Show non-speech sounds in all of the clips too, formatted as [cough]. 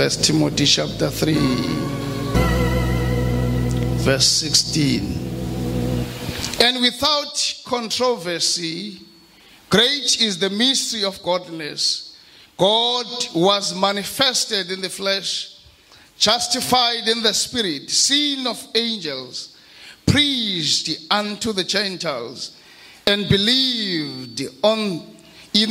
First Timothy chapter 3, verse 16. And without controversy, great is the mystery of godliness. God was manifested in the flesh, justified in the spirit, seen of angels, preached unto the Gentiles, and believed on in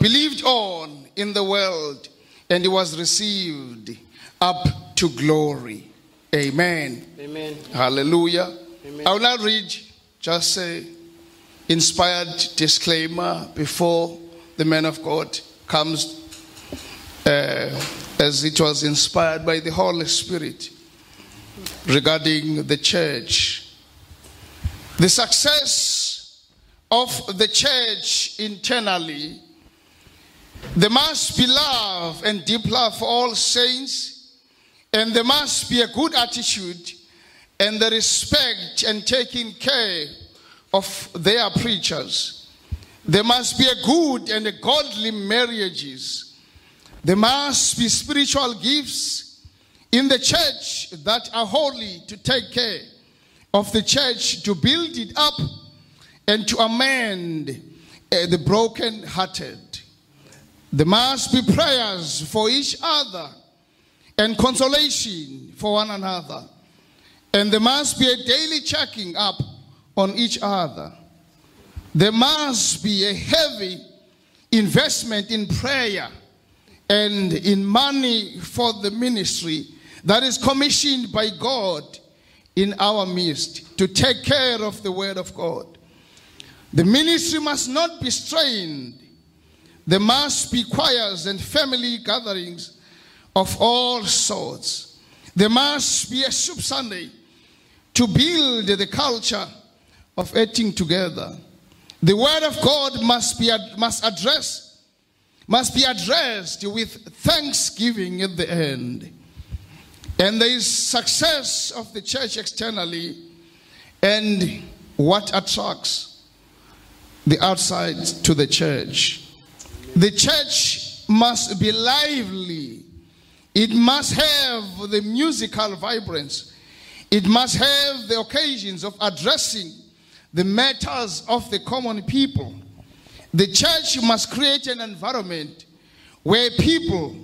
believed on in the world, and he was received up to glory. Amen. Amen. Hallelujah. Amen. I will now read just a inspired disclaimer before the man of God comes uh, as it was inspired by the Holy Spirit regarding the church. The success of the church internally, there must be love and deep love for all saints, and there must be a good attitude and the respect and taking care of their preachers. There must be a good and a godly marriages. There must be spiritual gifts in the church that are holy to take care of the church, to build it up and to amend uh, the broken hearted. There must be prayers for each other and consolation for one another. And there must be a daily checking up on each other. There must be a heavy investment in prayer and in money for the ministry that is commissioned by God in our midst to take care of the Word of God. The ministry must not be strained. There must be choirs and family gatherings of all sorts. There must be a soup Sunday to build the culture of eating together. The word of God must be must address must be addressed with thanksgiving at the end. And there is success of the church externally and what attracts the outside to the church. The church must be lively. It must have the musical vibrance. It must have the occasions of addressing the matters of the common people. The church must create an environment where people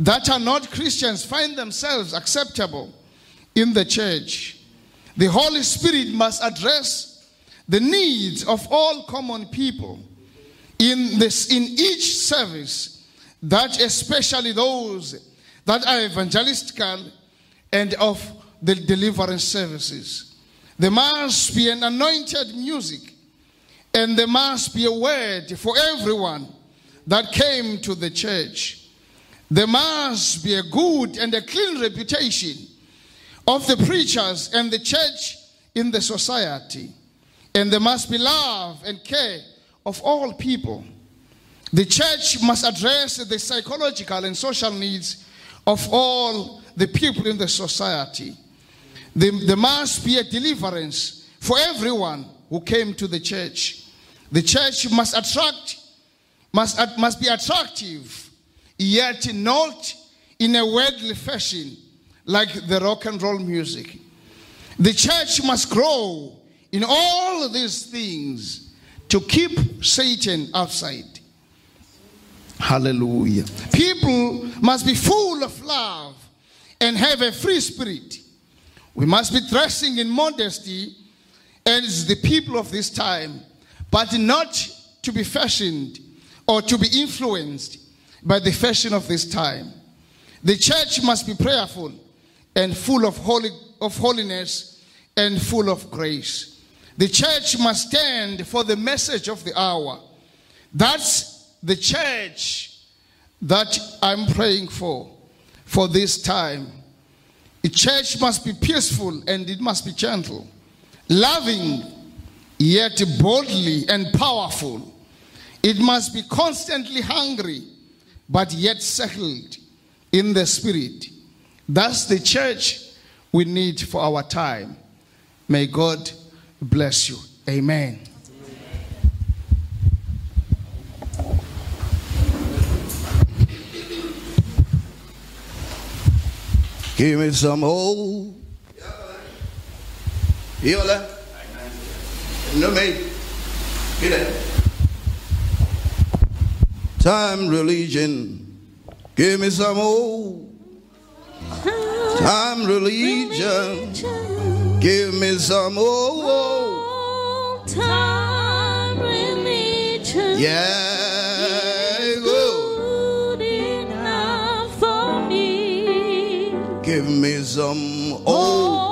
that are not Christians find themselves acceptable in the church. The Holy Spirit must address the needs of all common people in this in each service that especially those that are evangelical and of the deliverance services. There must be an anointed music and there must be a word for everyone that came to the church. There must be a good and a clean reputation of the preachers and the church in the society. And there must be love and care of all people. The church must address the psychological and social needs of all the people in the society. There, must be a deliverance for everyone who came to the church. The church must attract, must, must be attractive, yet not in a worldly fashion like the rock and roll music. The church must grow in all these things to keep Satan outside. Hallelujah. People must be full of love and have a free spirit. We must be dressing in modesty as the people of this time, but not to be fashioned or to be influenced by the fashion of this time. The church must be prayerful and full of, holy, of holiness and full of grace. The church must stand for the message of the hour. That's the church that I'm praying for, for this time. The church must be peaceful and it must be gentle, loving, yet boldly and powerful. It must be constantly hungry, but yet settled in the spirit. That's the church we need for our time. May God bless you. Amen. Give me some hope. Yola. No me. Time religion. Give me some hope. Time religion. Give me some oh, oh. old, old time religion. Yeah. good enough for me. Give me some oh. old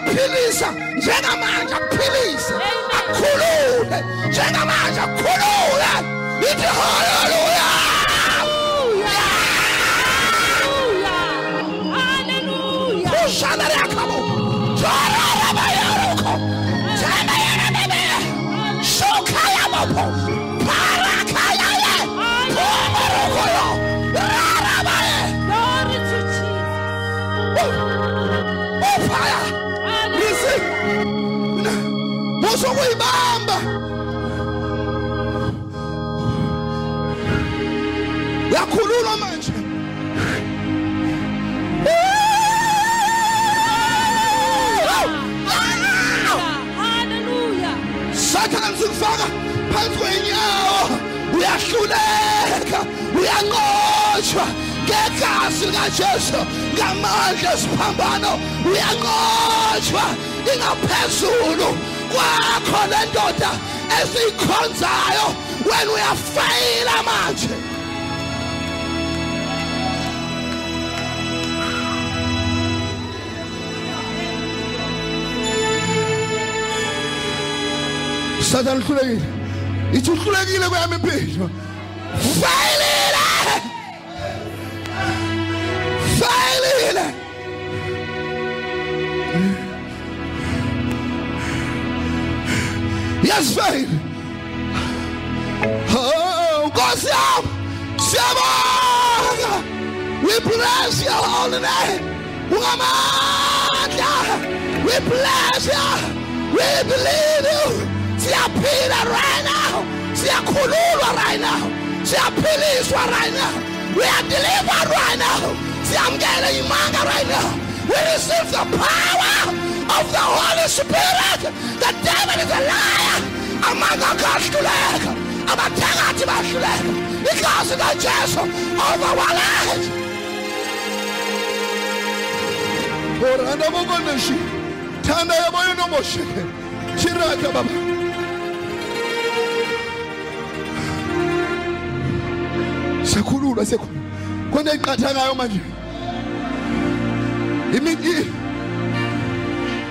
angakuphilisa njengamanje akuphilise Amen. akukhulule njengamanje akukhulule ithi haleluya muso kuyibamba yakhululwa manje sathane sikufaka phansi kwenyawo uyahluleka uyanqotshwa. Ngegazi likajesu ngamandla esiphambano uyanqotshwa. Ingaphezulu kwakho le ndoda esiyikhonzayo wena uyafeyila manje sathane uhlulekile. Ithi uhlulekile kweyami impilo. Feyilile yasifeyile oh nkosi yami siyabonga we bless your holy name. Ungamandla we bless you. We believe you. Siyaphila right now. Siyakhululwa right now. Siyaphiliswa right now. We are delivered right now. Siyamkela imanga right now. We receive the power of the Holy Spirit. The devil is a liar. Amanga kastulek. Amatega tibastulek. Because of the Jesus over our lives. she bogoneshi. Tanda yaboyo no moshike. Chiraka baba. sekhululwa sekhulu khona iqatha ngayo manje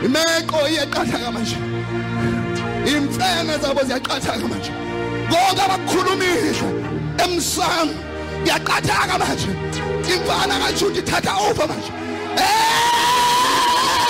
imeko iyaqatha manje. Imfene zabo ziyaqatha manje. Konke abakukhulumile emsamo yaqathaka manje. Imfana kajuda ithatha over manje. Khululeka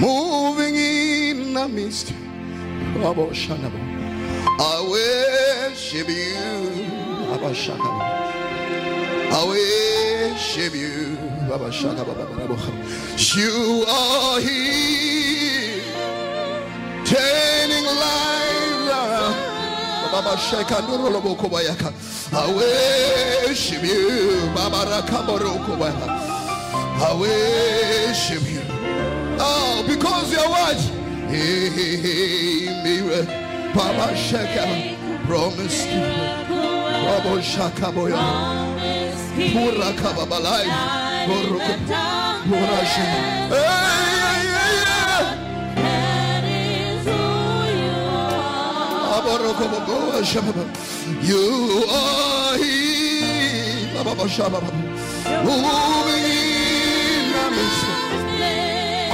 Moving in the midst. I worship you. I worship you. You are here, turning lives around. Baba Shaka Nurolo Boko Bayaka. I worship you. Baba Rakaboroko Bayaka. I worship you. Oh, because your words. Mira, Baba Shaka, promise keeper. Robo Shaka Boya, Pura Kababalai, Pura Shaka. You are he, moving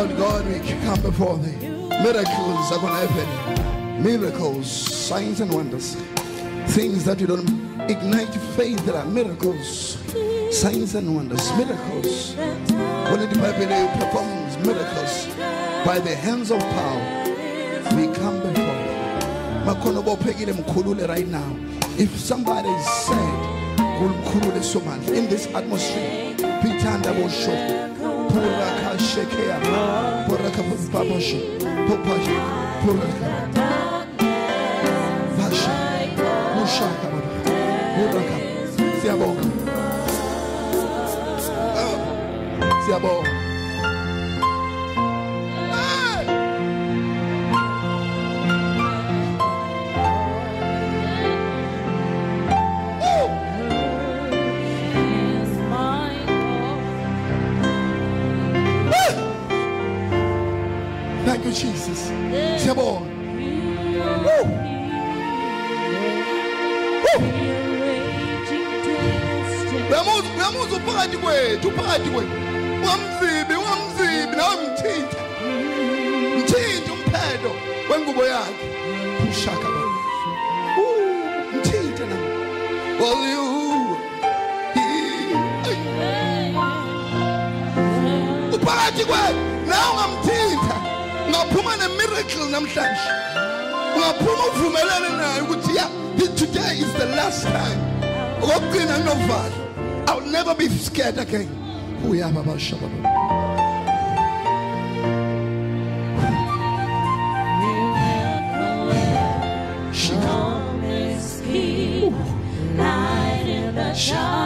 Lord God, we come before thee. Miracles are going to happen. Miracles, signs and wonders. Things that you don't ignite faith, there are miracles, signs and wonders. Miracles. When the Bible performs miracles by the hands of power, we come before mkhulule right now. If somebody is sad, in this atmosphere. Pitanda bosho. Pura Poraka shekea. Poraka babosho. Popashi. Poraka. Vasha. Mushaka. Poraka. Siabonga. Siabonga. You, Jesus. Siyabonga. Woo! Woo! Uyamuza uphakathi kwethu uphakathi kwethu. Ungamzibi ungamzibi nawe mthinta. Mthinta umphedo wengubo yakhe. Ushaka! Mthinta na. Well you uphakathi nawe ungamthinta. Ungaphuma nemiracle namhlanje. Ungaphuma uvumelane naye ukuthi yeah today is the last time. Okugcina novalo. I'll never be scared again. Uyaba bashababa. Shika.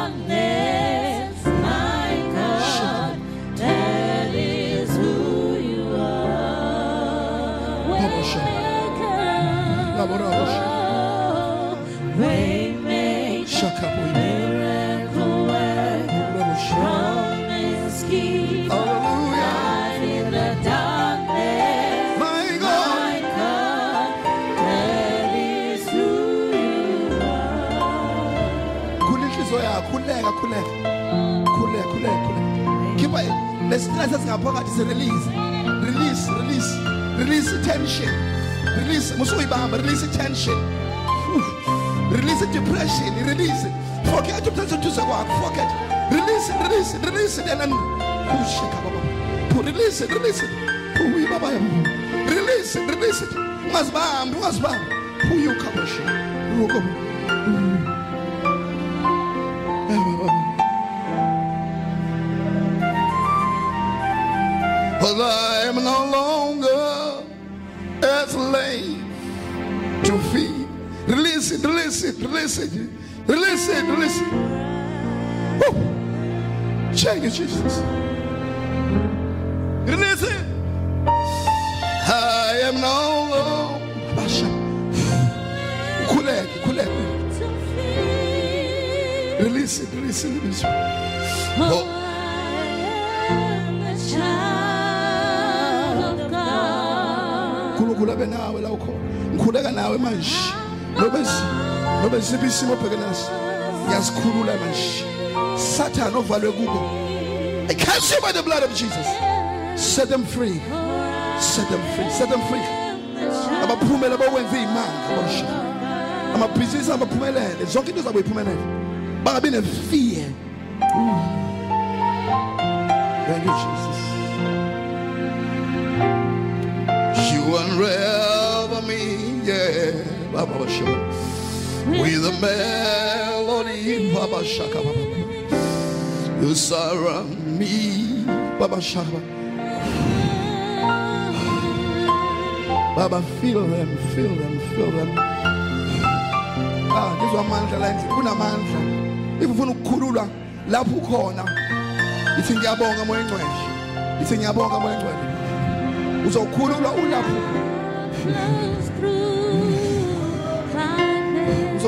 Esingaphakathi sirelease release release. Release tension. Release musuyibamba release tension. Release depression release forget duze kwakho forget release release release then ushika baba. Release release uyibaba release release ungazibambi ungazibambi uyukhabasha uyokoba But I am no longer a slave to feed. Release it, release it, release it, release it, release it. Woo. Change it, Jesus. Release it. I am no longer. Kuleke, kuleke. Release it, release it, release it. Oh. Abe nawe la ukhona ngikhuleka nawe manje. Ngiyasikhulula manje. Sathane ovalwe kubo. I by the blood of Jesus. Set them free. Set them free. Set them free. Abaphumele bokwenza iy'manga bosha amabhizinisi abaphumelele zonke into zabo yiphumelele bangabi ne-fear. Mm. Thank you jesus With a melody, Baba Shaka. You surround me, Baba Shaka. baba feel them feel them feel them ah ngizwa amandla la endlini kunamandla if ufuna ukukhululwa lapho ukhona ithi ngiyabonga moya engcwele ithi ngiyabonga moya engcwele uzokhululwa ulapho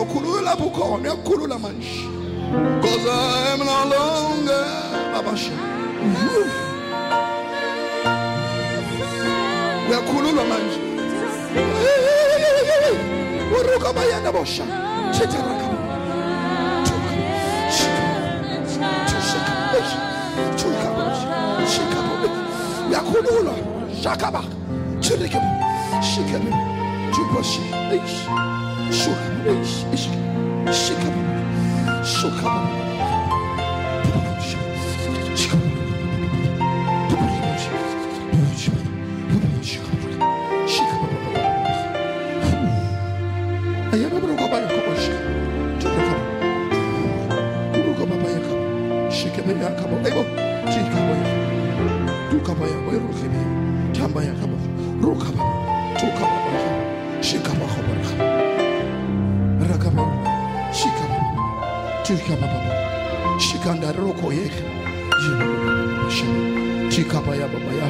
kindness. uzokhululwa lapho ukhona uyakukhulula manje because I am no longer babasha uyakhululwa manje uruka bayana bosha. Chetaraka uyakhululwa shakaba. Chirike shikebe. Chuboshi ish shu hamish shu chikapayababaya.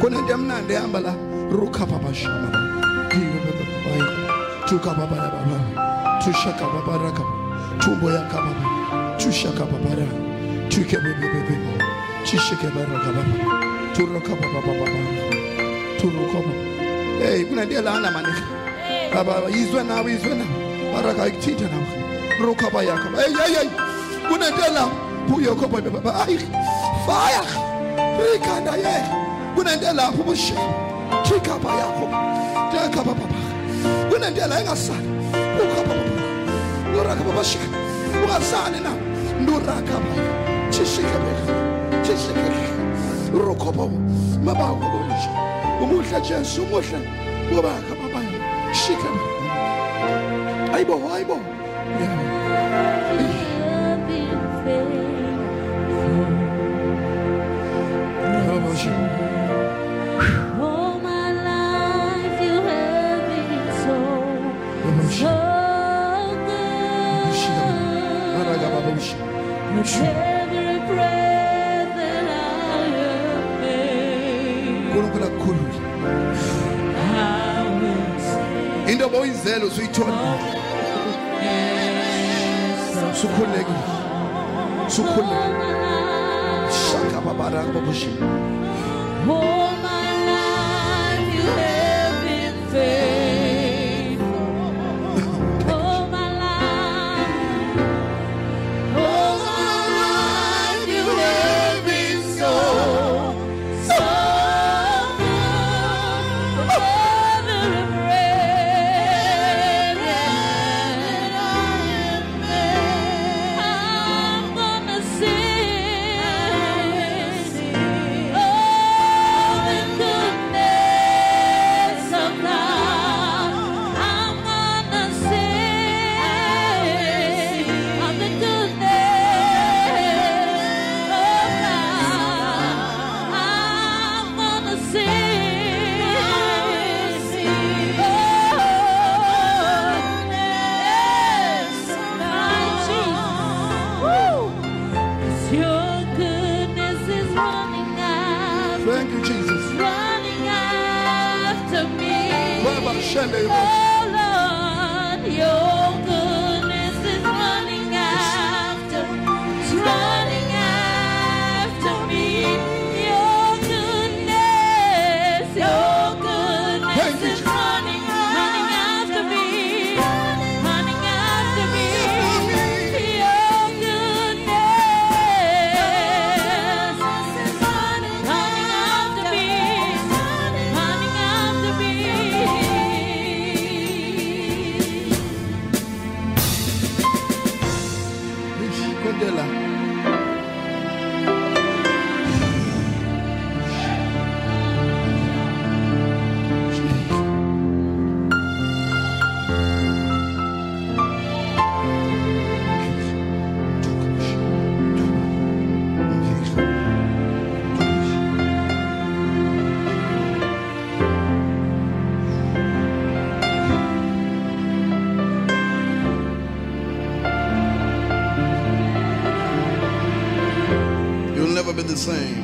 Khona into yamnandi ehambala rukhapapashama tukababayababa tushakababaraka tumbo yakababa tushakababara tukebebebebe chishekebarakababa turokababababa turokaba eyi kunanto elana manika baba yizwe nawe yizwe nawe. Baraka ikuthinta nawe. Rukhaba yakaba eyi eyi eyi kunanto elana buyokopo hayi fire rikhanda yena kunento lapho ubushiya jikhapha yakho jakhapha baba kunento la engasali ukhapha baba nurakha baba shika ungasali na nurakha baba chishike baba chishike rokopo mabango bonje umuhle Jesu umuhle ubakha baba shika ayibo ayibo yobon izelo suyithola sukhulekile sukhulekile shaka babaranga babushini same.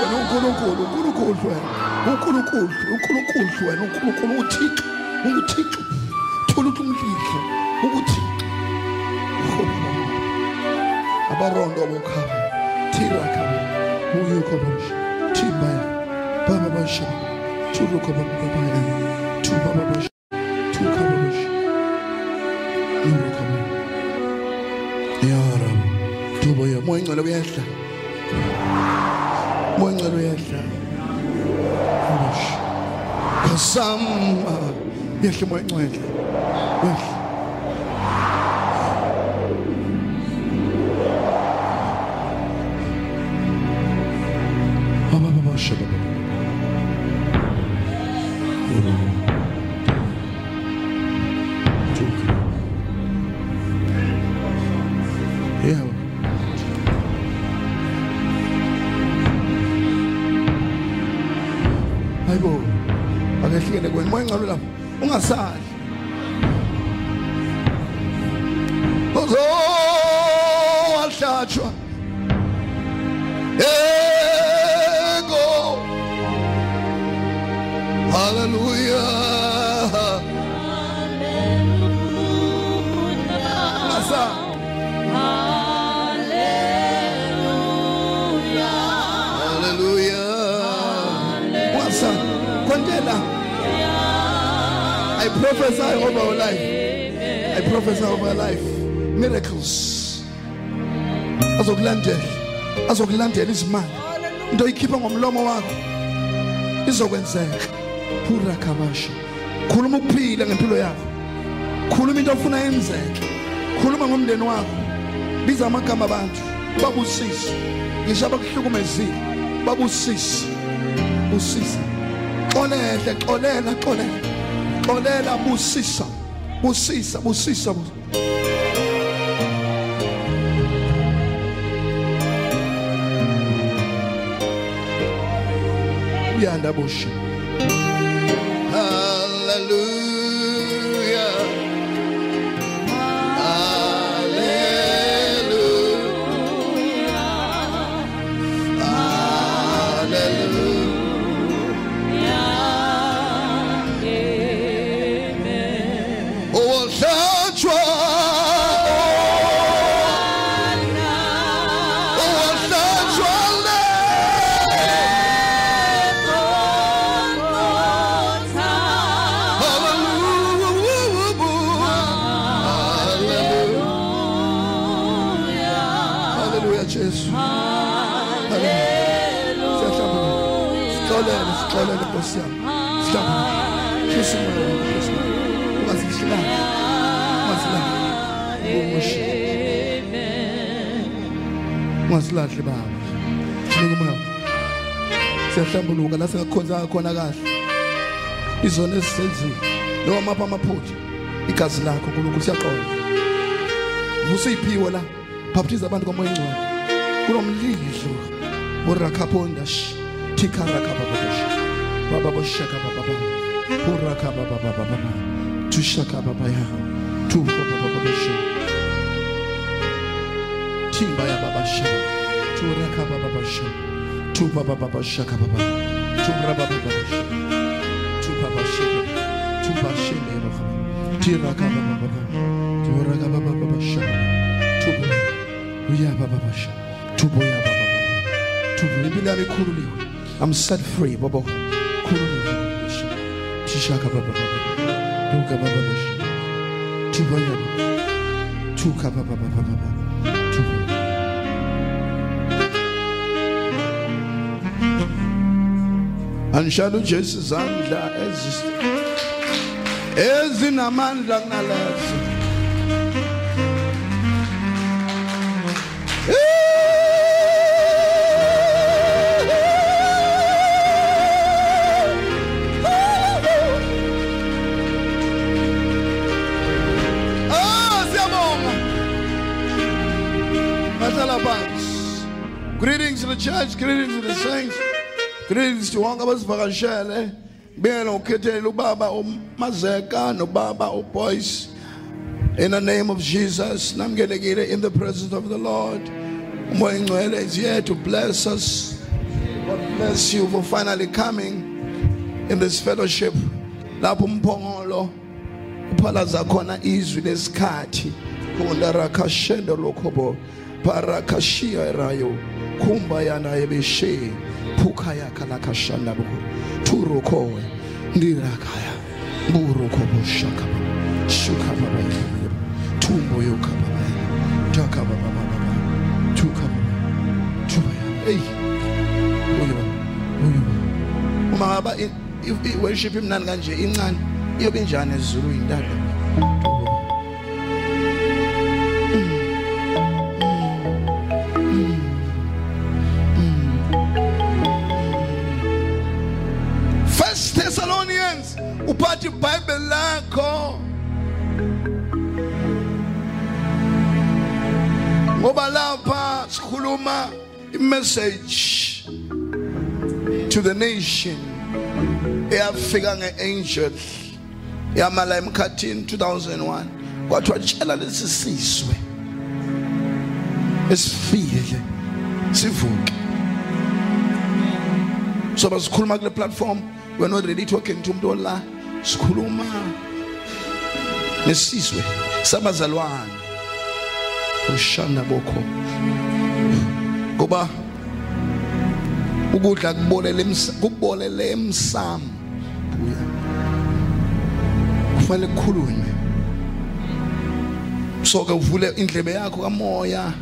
wena unkulunkulu unkulunkulu wena unkulunkulu unkulunkulu wena unkulunkulu uthixo unguthixo thula uthi umlidlo ukuthixo abarondo bokhaba thirakhaba uyikho bamsha thibaya baba bashaba thulukho bamkabaya thubaba basha some. Yes, yes. Azokulandela izimali. Into ikhipha ngomlomo wakho. Izokwenzeka. Pura kabasha. Khuluma ukuphila ngempilo yakho. Khuluma into ofuna yenzeke. Khuluma ngomndeni wakho. Biza amagama abantu. Babusise. Ngisho abakuhlukumezile. Babusise. Busise. Xolele, xolela, xolela. Xolela busisa. Busisa, busisa. busisa. Yanda Bushi. uxolele nkosi yam sihlaba tyusa umoya wakho nkosi yam uba zindlelanga ungazilahli umoshe ungazilahli baba. Nika umoya siyahlambuluka la singakhonzanga khona kahle izono ezisenzile lowa mapha amaphutha igazi lakho nkulunkulu siyaxola vusuyiphiwe la bhaptiza abantu kwamoya engcwele kulo mlidlo borakhapondash tikharakababash Timbaya Baba Shaka, Turaka Baba Shaka, Tuba Baba Shaka Baba, Tumra Baba Shaka, Tuba Shaka, Tuba Shaka Baba, Tiraka Baba Baba, Turaka Baba Baba Shaka, Tuba, Uya Baba Shaka, Tuboya. Baba Baba, Tubu, Ibina Kuruli, I'm set free, Baba. shaka baba baba duka baba başı tuba yana tuka baba baba baba tuba anshalo jesu zandla ezinamandla kunalazo church, greetings to the saints. Greetings to wonke abasivakashele. Ngokukhethela ubaba uMazeka um, nobaba uBoyce. In the name of Jesus, namkelekile in the presence of the Lord. Umoya is here to bless us. God bless you for finally coming in this fellowship. Lapho umphongolo uphalaza khona izwi lesikhathi kunda rakashendo lokhobo parakashia rayo kumbayana ebeshe kala kashanda bu turuko ndirakaya buruko bushaka shuka baba tumbo yoka baba taka baba baba tuka baba tubaya hey uyeba uyu. uma ngaba worship him kanje incane inan. njani ezulu yintanda sikhuluma i-message to the nation. Eyafika nge-angel yamala emkhathini 2001 kwathiwa tshela lesi sizwe esifile. Sivuke. So basikhuluma kule platform. We're not ready talking to umuntu ola. Sikhuluma. Nesizwe sabazalwane. Ushanda bokho ngoba ukudla kubolele kubolele emsamo buya. Kufanele kukhulunywe so ke uvule indlebe yakho kamoya.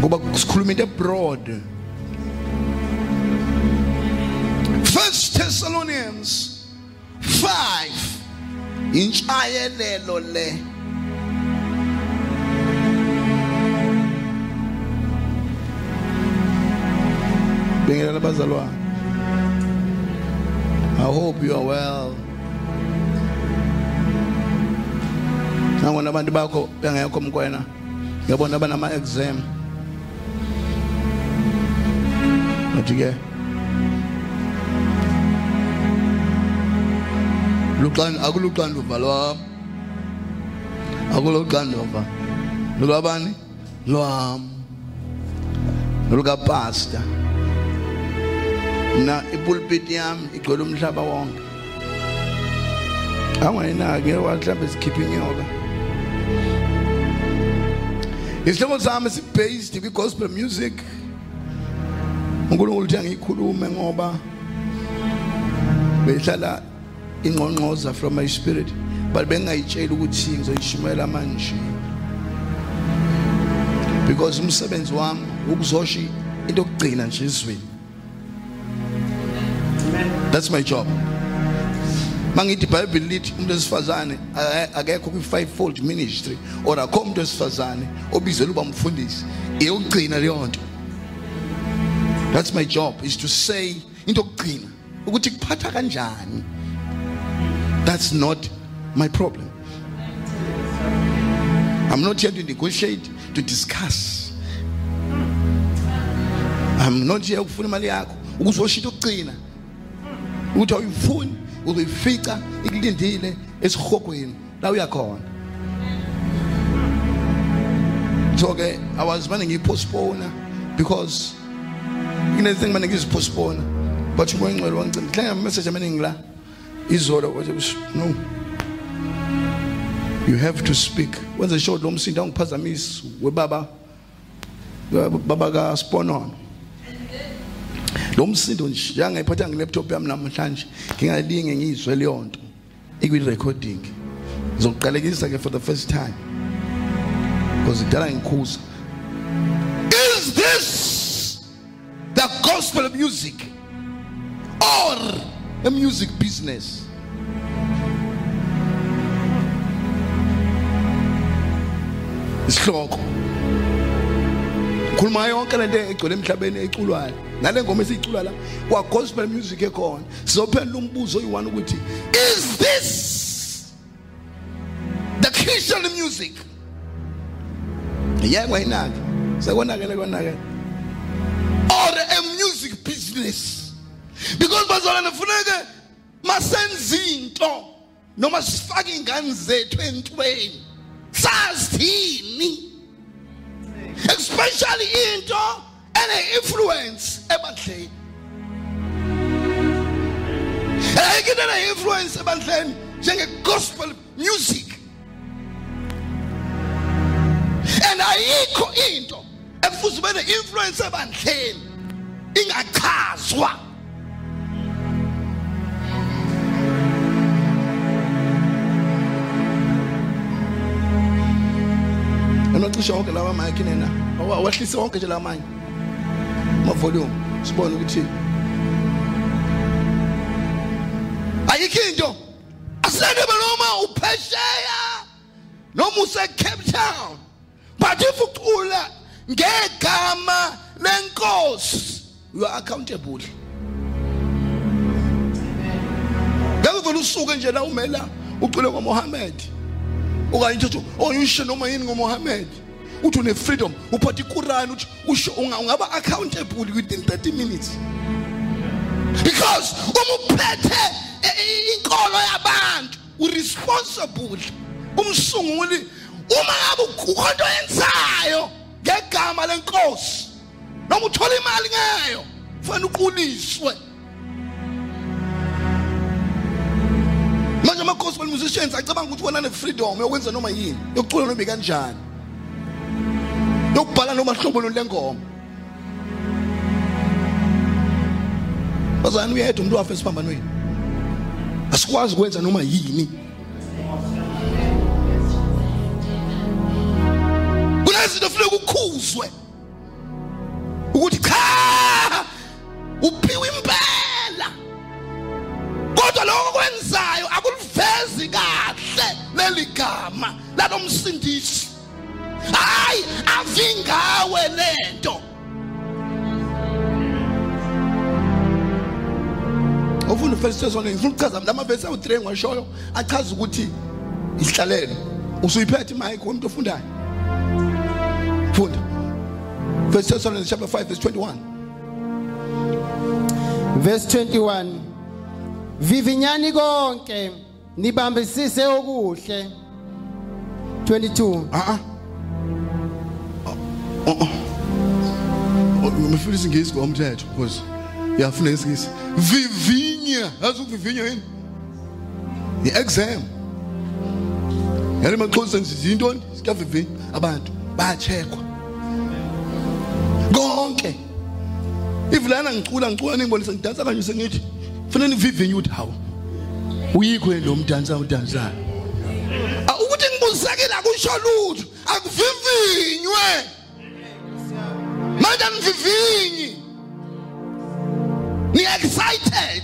Ngoba sikhuluma into abroad First Thessalonians 5 inchayelelo le. Bingelela abazalwane I hope you are well. Nangona abantu bakho bengekho mkwena ngiyabona banama exam Ngathi ke luxan akuluxanduva lwam akuloxanduva lolwabani lwam nolukapasta na ipulpiti yami igcwele umhlaba wonke. Angayinake wahlamba sikhipha inyoka. Isihloko sami si-based kwi-gospel music. Unkulunkulu uthi angiyikhulume ngoba beyihlala ingqongqoza from my spirit but bengayitsheli ukuthi ngizoyishumayela manje. Because umsebenzi wami ukuzosha into yokugcina nje ezweni. That's my job. Mangithi ibhayibheli lithi umuntu wesifazane ake- akekho kwi-five-fold ministry or akho umuntu wesifazane obizelwe uba mfundisi eyokugcina leyo nto. That's my job is to say into yokugcina ukuthi kuphatha kanjani. That's not my problem. I'm not here to negotiate to discuss. I'm not here ukufuna imali yakho ukuzoshita ukugcina ukuthi awuyifuni uzoyifica ikulindile esihogweni la uyakhona so ke i was manje ngiyipostpone because kunezinto manje ngizipostpone but umoya ngcwele hlanga ama-message amaningi la izolo no. You have to speak. Wenze sure lo msindo awungiphazamisi webaba baba kaSponono lo msindo nje yangayiphatha ngelaptop yami namhlanje. Ngingalinge ngizwe leyo nto. Ikwi recording ngizoqalekisa ke for the first time. Because idala ngikhuza. Is this the gospel music? Or a music business? Isihloko. Khuluma yonke lento egcwele emhlabeni eculwayo nale ngoma esiyicula la kwa gospel music ekhona. Sizophendula umbuzo oyi-one ukuthi is this the christian music? Yeke wayinake sekonakele konakele. Or a music business? Because bazalwane funeke masenza into noma sifake ingane zethu entweni sazithini especially into ene-influence ebandleni ayikho into ene-influence ebandleni njenge-gospel music. And ayikho into ekufuze ube ne-influence ebandleni ingachazwa enocishe wonke lawa mayikhi nena wahlise wonke nje lamanye amavolume sibone ukuthi ayikho into asinandebe noma uphesheya noma use-cape town. But if you ucula ngegama lenkosi you are accountable. Ngeke vele usuke nje la umela. Ucule ngomohammed okanye uthathe okanye oh, usho noma yini ngomohammed uthi une-freedom uphatha ikurani uthi usho unga- ungaba accountable within 30 minutes. Because uma uphethe inkolo yabantu uresponsible. Umsunguli uma ngabe ukho into yenzayo ngegama lenkosi noma uthola imali ngayo fanele uquliswe. Manje ama-gospel musicians acabanga ukuthi wona ne-freedom yokwenza noma yini yokucula noma ikanjani. Yokubhala noma hlobo loni lengoma. Bazane uyedwa umuntu wafa esiphambanweni. Asikwazi ukwenza noma yini? Kunezinto funeka ukhuzwe ukuthi cha uphiwe impela. Kodwa lokho kwenzayo akulivezi kahle leli gama lalomsindisi hayi avingawe lento. Ufunda first Thessalonians ngifuna ukuchaza lama verse awu3 ngishoyo achaza ukuthi isihlalelo usuyiphethe imic umuntu ofundayo? Funda. First Thessalonians chapter 5 verse 21 verse 21 Vivinyani konke nibambisise okuhle. 22 ah ah. Umfundisi ngisi ngomthetho because yafuna isikisi vivinya yazi ukuvivinya yini i-exam yale maxhosa into sikavivinya abantu bayacheckwa konke ivulana ngicula ngicula ningibonisa ngidansa kanje sengithi kufanele nivivinye ukuthi hawu uyikho yini lo mdansa udansayo ukuthi ngibuzekile akusho lutho akuvivinywe manje anivivinyi ni excited.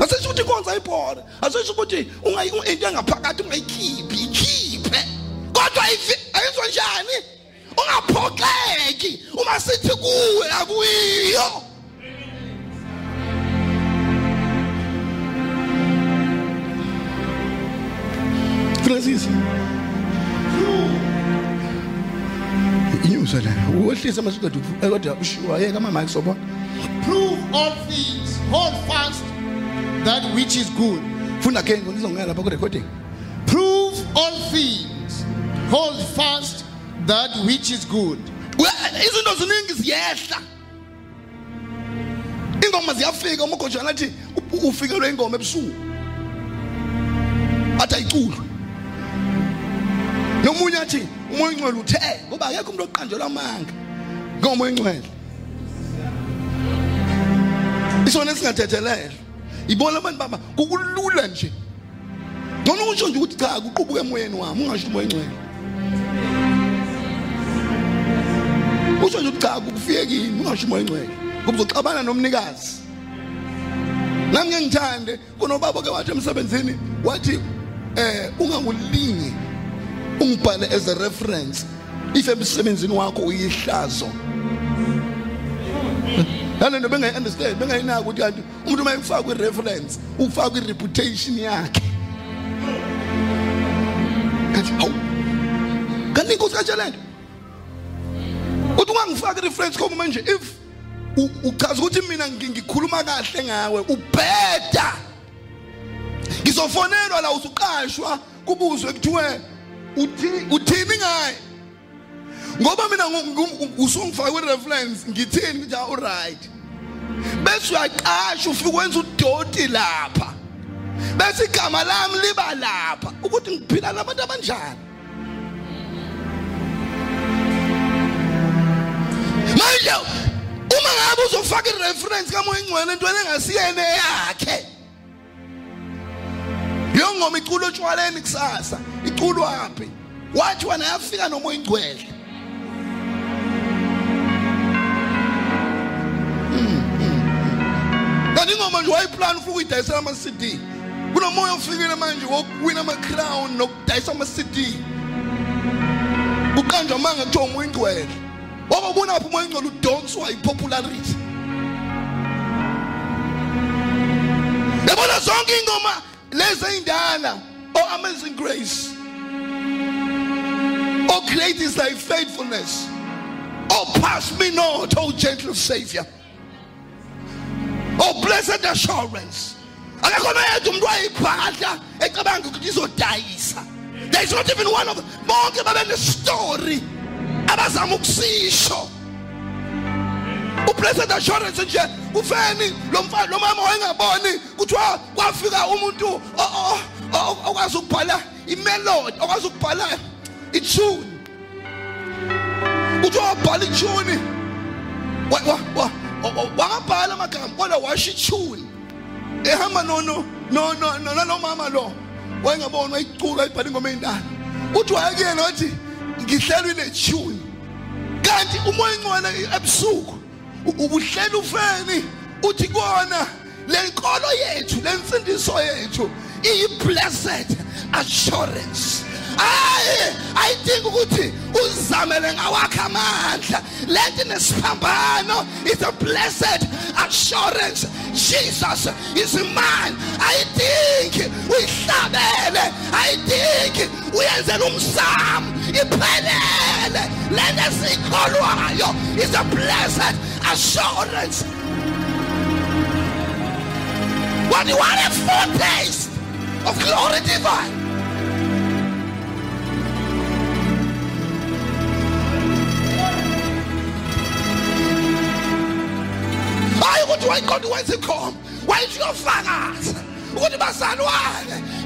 Asisho ukuthi konza ibhola. Asisho ukuthi into engaphakathi ungayikhiphi ikhiphe. Kodwa ayizwa njani? Ungaphoxeki. Uma sithi kuwe akuyiyo. Francis Eh, Prove all things, hold fast that which is good. funda ke ngizongena lapha ku recording Prove all things, hold fast that which is good. Izinto ziningi ziyehla. Ingoma ziyafika uma ugojana athi ufikelwe ingoma ebusuku. Athi ayiculwe nomunye athi umoya ingcwele uthe ngoba akekho umuntu oqanjelwa amanga. Ngomoya ingcwele isona esingathethelele ibona abantu baba kukulula nje. Ngcono ukusho nje ukuthi cha kuqubuke emoyeni wami ungasho umoya ingcwele usho nje ukuthi cha kufike kimi ungasho umoya ingcwele ngoba uzoxabana nomnikazi. Nami ngeke ngithande kunobaba ke wathi emsebenzini wathi eh ungangulingi ungibhale as a reference. If emsebenzini wakho uyihlazo. Nalento bengayi understand bengayinaki ukuthi kanti umuntu uma efaka kwi-reference ufaka kwi-reputation yakhe. Kathi hawu kanti inkosi kanjelento uthi ungangifaki i-reference khoma manje if uchaza ukuthi mina ngi- ngikhuluma kahle ngawe ubheda. Ngizofonelwa la usuqashwa kubuzwe kuthiwe uthi- uthini ngaye? Ngoba mina ngu- usungifaka kwi-reference ngithini ngithi all right. Bese uyaqasha ufike wenza udoti lapha. Bese igama lami liba lapha. Ukuthi ngiphila nabantu abanjani? Manje uma ngabe uzofaka ireference kamoya ingcwele entweni engasiyene yakhe leyo ngoma iculwa etshwaleni kusasa iculwaphi wathi wena yafika nomoya ingcwele kanti ingoma nje wayiplan ufuna ukuyidayisela ama-cd kunomoya ofikile manje wokuwina ama-crown nokudayisa ama-cd uqanjwa amanga kuthiwa umoya ingcwele wababona ngaphi umoya ingcwele udonswa yipopularity yabona zonke ingoma lezi ey'ndala oh amazing grace. Oh great is thy faithfulness. Oh pass me not oh gentle savior. Oh blessed assurance. There is. Not even one of them babenestory abazama ukusisho ublessed assurance nje ufeni lo mfana lo mama wayengaboni kuthiwa kwafika umuntu okwazi ukubhala imelody okwazi ukubhala itune. Kuthiwa wabhala itune. Wangabhala amagama kodwa washo ithuni ehamba no no no no no nalo mama lo wayengabona wayicula ayibhala ingoma eyindala. Uthi wayekuyena wathi ngihlelwe le tune kanti umoya ingcwele ebusuku ubuhlela ufeni. Uthi kona le nkolo yethu le mfundiso yethu iyi blessed assurance. Hayi ayidingi ukuthi uzamele ngawakhe amandla. Lento nesiphambano. Is a blessed assurance. Jesus is mine. Ayidingi uyihlabele. Ayidingi uyenzela umsamo. Iphelele. Lento esiyikholwayo is a blessed assurance. When you are a foretaste of glory divine. Why would want God when to come. Why Where's your fathers? What about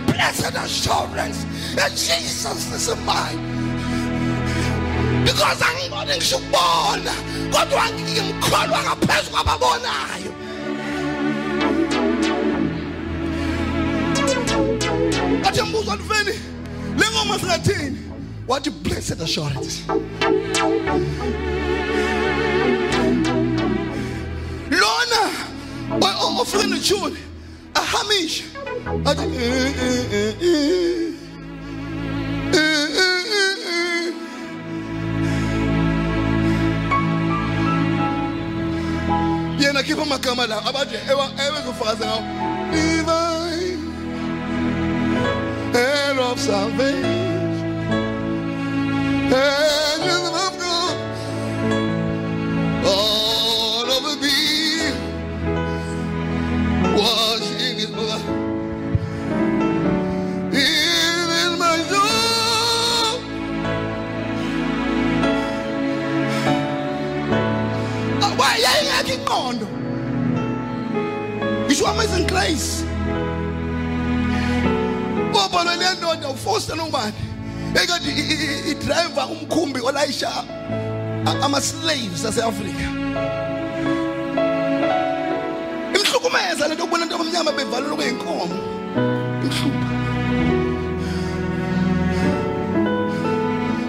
Blessed assurance. And Jesus is mine because angibone ngisho ukubona kodwa ngimkholwa ngaphezu kwababonayo. Athi mbuzo alifeni le ngoma singathini wathi blessed assurance. Lona ofike nethuni ahamishe. Athi mm, mm, mm, yena khipha amagama la abathi ewezofakaza ngawo divine hand of salvation. Angels of wayengekho ingqondo ngisho amazing grace. Ubona le ndoda ufoster nobani ekade idriver umkhumbi olayisha a- ama-slaves aseafrika. Imhlukumeza lento kubona into abamnyama bevalelwe kweyinkomo imhlupha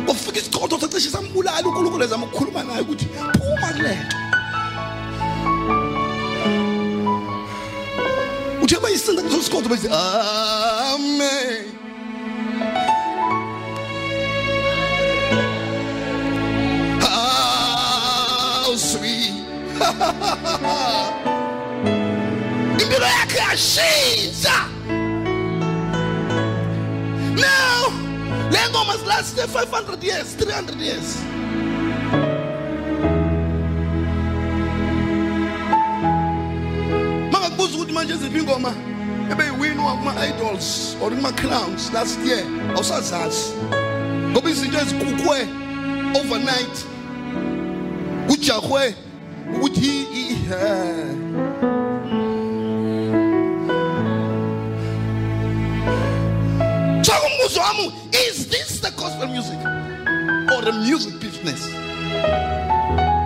ufika isichotho sacishe sambulala unkulunkulu ezama ukukhuluma naye ukuthi phuma kule nto. Um dia vai Santa Cruz contos, vai dizer, Amém. How sweet. Jesus. Não. Lagos mas last 500 years, 300 years. Mangakubuza ukuthi manje eziphi ingoma ebeyiwinwa kuma-idols or kuma-clowns last year awusazazi ngoba izinto ezikukhwe overnight. Kujahwe ukuthi umbuzo wami is this the gospel music or the music business?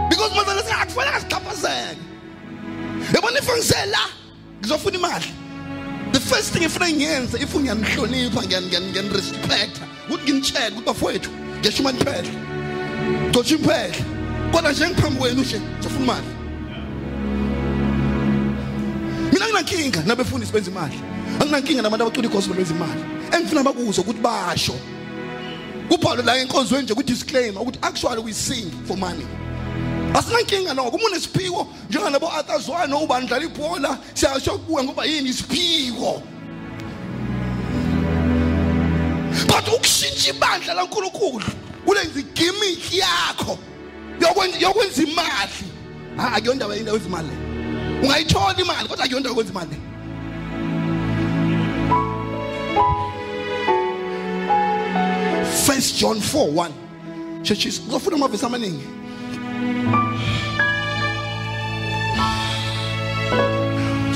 Because mazala singakufanele siqhaphazele yabona if ngisela ngizofuna imali. The first thing ifuna ngiyenze if ngiyanihlonipha ngiyanirespecta ukuthi nginitshele ukuthi bafowethu ngesho imali phela cotsha imphehla kodwa nje ngiphambi kwenu nje ngizofuna imali. Mina nginankinga nabefundisi benza imali. Anginankinga nabantu abacula igospel benza imali. Engifuna bakuzwe ukuthi basho. Kubhalwe la enkonzweni nje ku-disclaimer ukuthi actually we sing for money. Asinankinga noko. Uma unesiphiwo njengalabo atazwana ubani dlala ibhola siyasho kuwe ngoba yini? Isiphiwo but ukushintsha ibandla lankulunkulu ulenza igimiki yakho yokwenza yokwenza imali. Ah, akuyona ndaba yini yokwenza imali le. ungayithola imali kodwa akuyona ndaba yokwenza imali le. First John 4 1 churches uzofuna amavesi amaningi.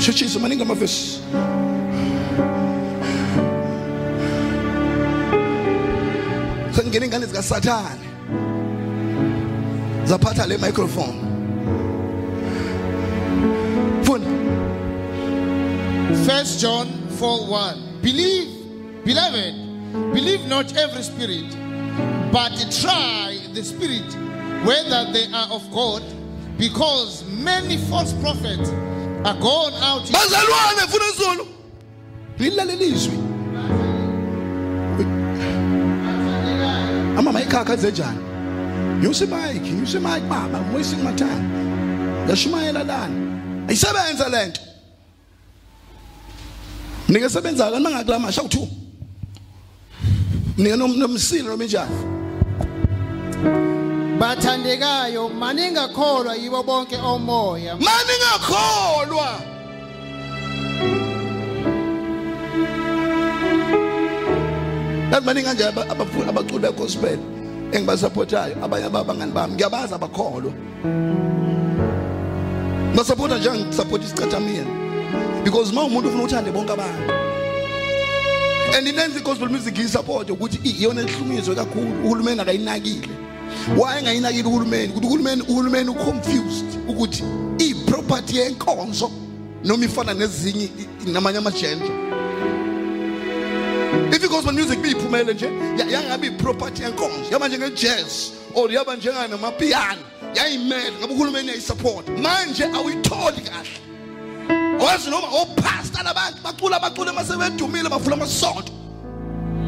Churches maningi amavesi sengingena ingane zikasathane zaphatha le microphone. Funda First John 4 1. Believe, beloved, believe not every spirit, but try the spirit whether they are of God, because many false prophets are gone out. bazalwane funa izulu lilalela izwi. Amama ikhakha enze njani nyusa imayikhi nyusa imayikhi baba moyisa ingumathanga ngiyashumayela lana. Ayisebenze le nto. Mnike sebenzayo kanti angakulamasha awuthu mnike nomsile bathandekayo maningakholwa yibo bonke omoya. Mani ngakholwa Yazi maningi kanje aba- abafuna abaculi begospel engibasupportayo abanye abangani bami ngiyabazi abakholwa. Basupporta nje ngisupport isicathamia because uma umuntu ufuna uthande bonke abantu and inenza i-gospel music iyisupport ukuthi iyona ehlukumezwe kakhulu uhulumeni akayinakile. Why engayinakile uhulumeni ukuthi uhulumeni uhulumeni uconfused ukuthi i-property yenkonzo noma ifana nezinye i- i- namanye amagender if i-gospel music biyiphumele nje ya- yangabe i-property yenkonzo yaba njenge-jazz or yaba njenganamapiyano yayimele ngabe uhulumeni yayisupport manje awuyitholi kahle. Awazi noma opasta labantu bacula bacule masebedumile bavula amasonto.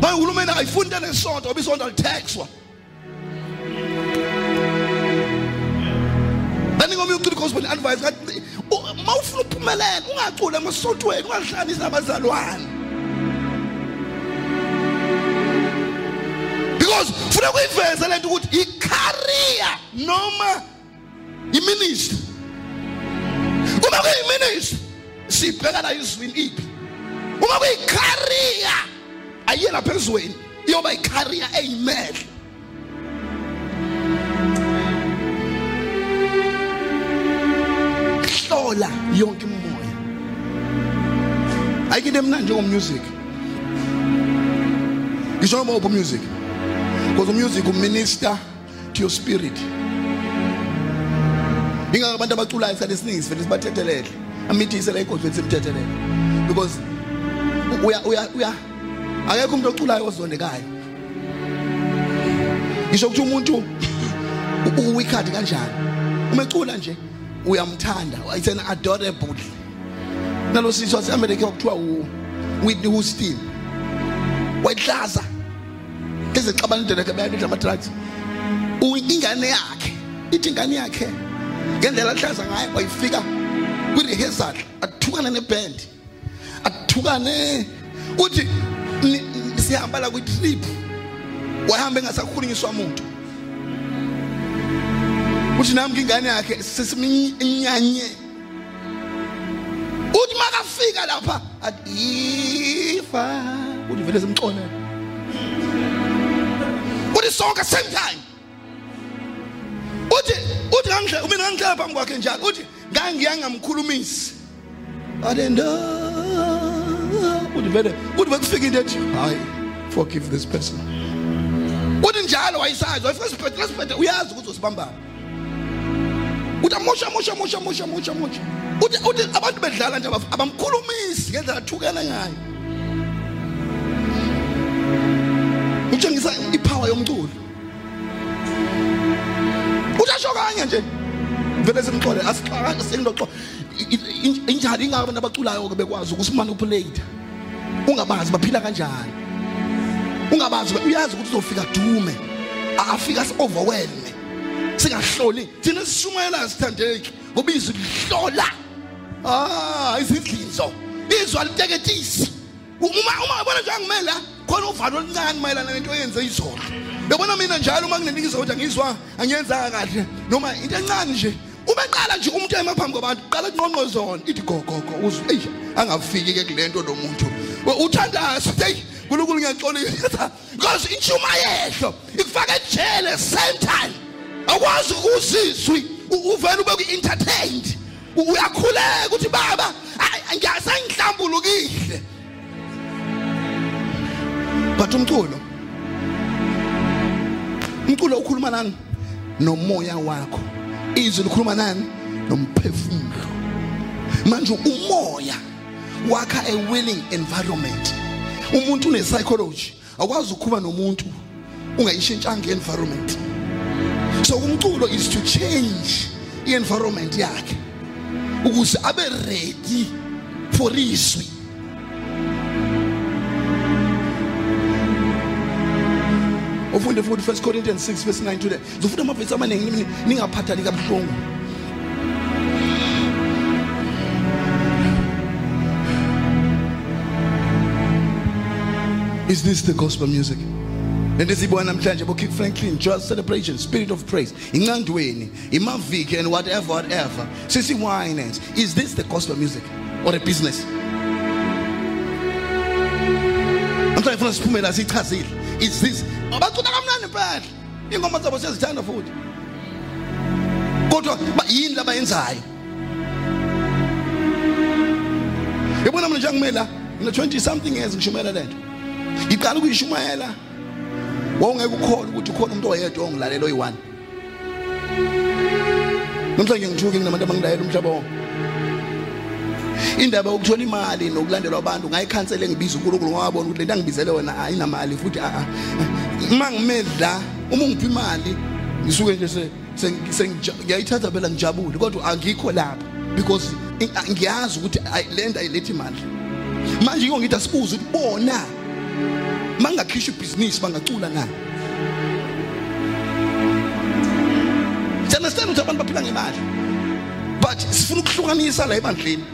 Manje uhulumeni akayifuni into nesonto ngoba isonto alitaxwa. ucwaningo omyucirikhosi bani-advise kathi uma ufuna ukuphumelela ungaculi ama-software ungadlanisi because funeka uyiveze le nto ukuthi ikariya noma iministri uma kuyiministri siyibhekana izwini iphi uma kuyikariya ayiyela phezweni iyoba yikariya hlola yonke imimoya ayikho into emnandi njengomusic ngisho noma uphi music because umusic uminister to your spirit. Ingakho abantu abaculayo isikhathi esiningi sivele sibathethelele amithise la igodlweni simthethelele because uya uya uya akekho umuntu oculayo ozondekayo. Ngisho ukuthi umuntu uwikhadi kanjani? Uma ecula nje uyamthanda. It's an adorable. Nalo sisho seAmerica okuthiwa u Whitney Houston. Wayihlaza. Ezexabana indlela kabayakhe ama drugs. Ingane yakhe ithi ingane yakhe ngendlela ahlaza ngayo wayifika kwi rehearsal athukana neband. Athukane. Uthi ni- ni- sihamba la kwi trip wahamba engasakhulunyiswa umuntu uthi nami ingane yakhe sesiminyanye uthi makafika lapha athi ifa uthi vele simxolela uthi sonke same time. Uthi uthi ngangihle mina ngangihlala phambi kwakhe njalo. Uthi ngangiyangamkhulumisi adenda uthi vele uthi bekufika into ethi hayi forgive this person. Uthi njalo wayisazi wayefika siphethe lesiphethe uyazi ukuthi usibambana uthi amosha mosha mosha mosha mosha mosha uthi uthi abantu bedlala nje abamkhulumisi ngendlela athukana ngayo. Utshengisa ipower yomculo. Uthi asho kanye nje. Vele simxole asixaka sengiloxo injani ingaba abantu abaculayo ke bekwazi ukusimanipulate ungabazi baphila kanjani. Ungabazi uyazi ukuthi uzofika dume. Afika si overwhelm singahloli thina sishumayela sithandeki ngoba izwi lihlola. Ah izidlinzo izwi aliteketisi. Uma uma yabona nje angimela khona uvalo oluncane mayelana nento oyenze izolo. Yabona mina njalo uma kunenkinga ukuthi angizwa angiyenzanga kahle. Noma into encane nje uma eqala nje umuntu emaphambi kwabantu qala kunqonqo zona. Ithi go go go uzwe eyi angafiki ke kulento lo muntu. Uthandazi hey nkulunkulu ngiyaxolisa. Because intshumayelo ikufaka ejele same time. Akwazi uzizwi u- uvele ube ku-entertained. U- uyakhuleka ukuthi baba ngiyasengihlambulukile but umculo umculo ukhuluma nani? Nomoya wakho. Izwi likhuluma nani? Nomphefumulo manje umoya wakha a willing environment. Umuntu une psychology akwazi ukukhuma nomuntu ungayishintshanga environment. So umculo is to change i-environment yakhe ukuze abe ready for izwi ufunde futhi 1 Corinthians 6 verse 9 to the zofunda amavesi amaningi ningaphathani kabuhlungu. Is this the gospel music? Lento siyibona namhlanje bo Kick Franklin just celebration spirit of praise incandweni imaviki and whatever whatever. Sisi wines is this the gospel music or a business? Mhlawumbe funa siphumela sichazile is this abacula kamnandi phela ingoma zabo siyazithanda futhi. Kodwa yini labayenzayo yabona mina njengumela ngina 20 something years ngishumayela lento. Ngiqala ukuyishumayela wawungeke ukhona ukuthi ukhona umuntu oyedwa ongilalela oyi1 namhlanje ngithuke nginabantu abangilalela umhlaba wonke. Indaba yokuthola imali nokulandelwa abantu ngayikhansele ngibiza uNkulunkulu ngawabona ukuthi lento angibizele wona ayinamali futhi a a uma ngimedla uma ngiphi imali ngisuke nje se se- se ngiyayithatha phela ngijabule kodwa angikho lapha because i- ngiyazi ukuthi ayi- le nto ayilethi imali manje yiko ngithi asibuze ukuthi bona mangakhishwa ibhizinisi bangacula na? Siyanesitanda ukuthi abantu baphila ngemali but sifuna ukuhlukanisa la ebandleni.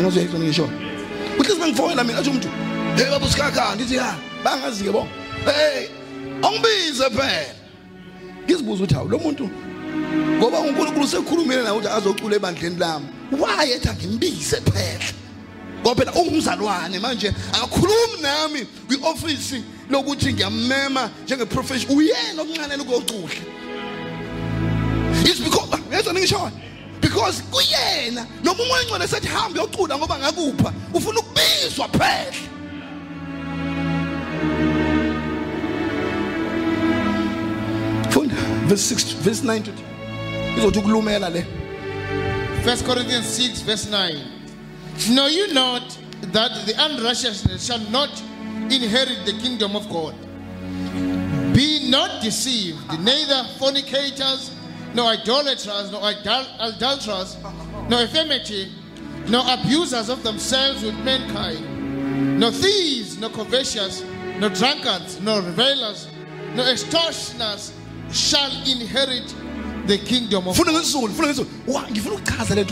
Ngizwe ngisho? Uthi sibengifowela mina athi umuntu? Hey baba usikakha ndithi ya bangazi ke bo. Hey angibize phela. Ngizibuza ukuthi hawu lo muntu ngoba uNkulunkulu sekhulumile nawe ukuthi azocula ebandleni lami. Why ethi angimbize phela? Ngoba ungumzalwane manje akakhulumi nami kwioffice lokuthi ngiyamema njengeprofession uyena omncane ukuyocula it's because yezwa ngisho because kuyena noma umoya sethi hamba uyocula ngoba ngakupha ufuna ukubizwa phela verse 6 verse 9 to izothi ukulumela le. 1 Corinthians 6, verse 9. Know you not that the unrighteous shall not inherit the kingdom of God? Be not deceived, neither fornicators, nor idolaters, nor adulterers, nor effeminate, nor abusers of themselves with mankind, nor thieves, nor covetous, nor drunkards, nor revelers, nor extortioners shall inherit the kingdom of lethu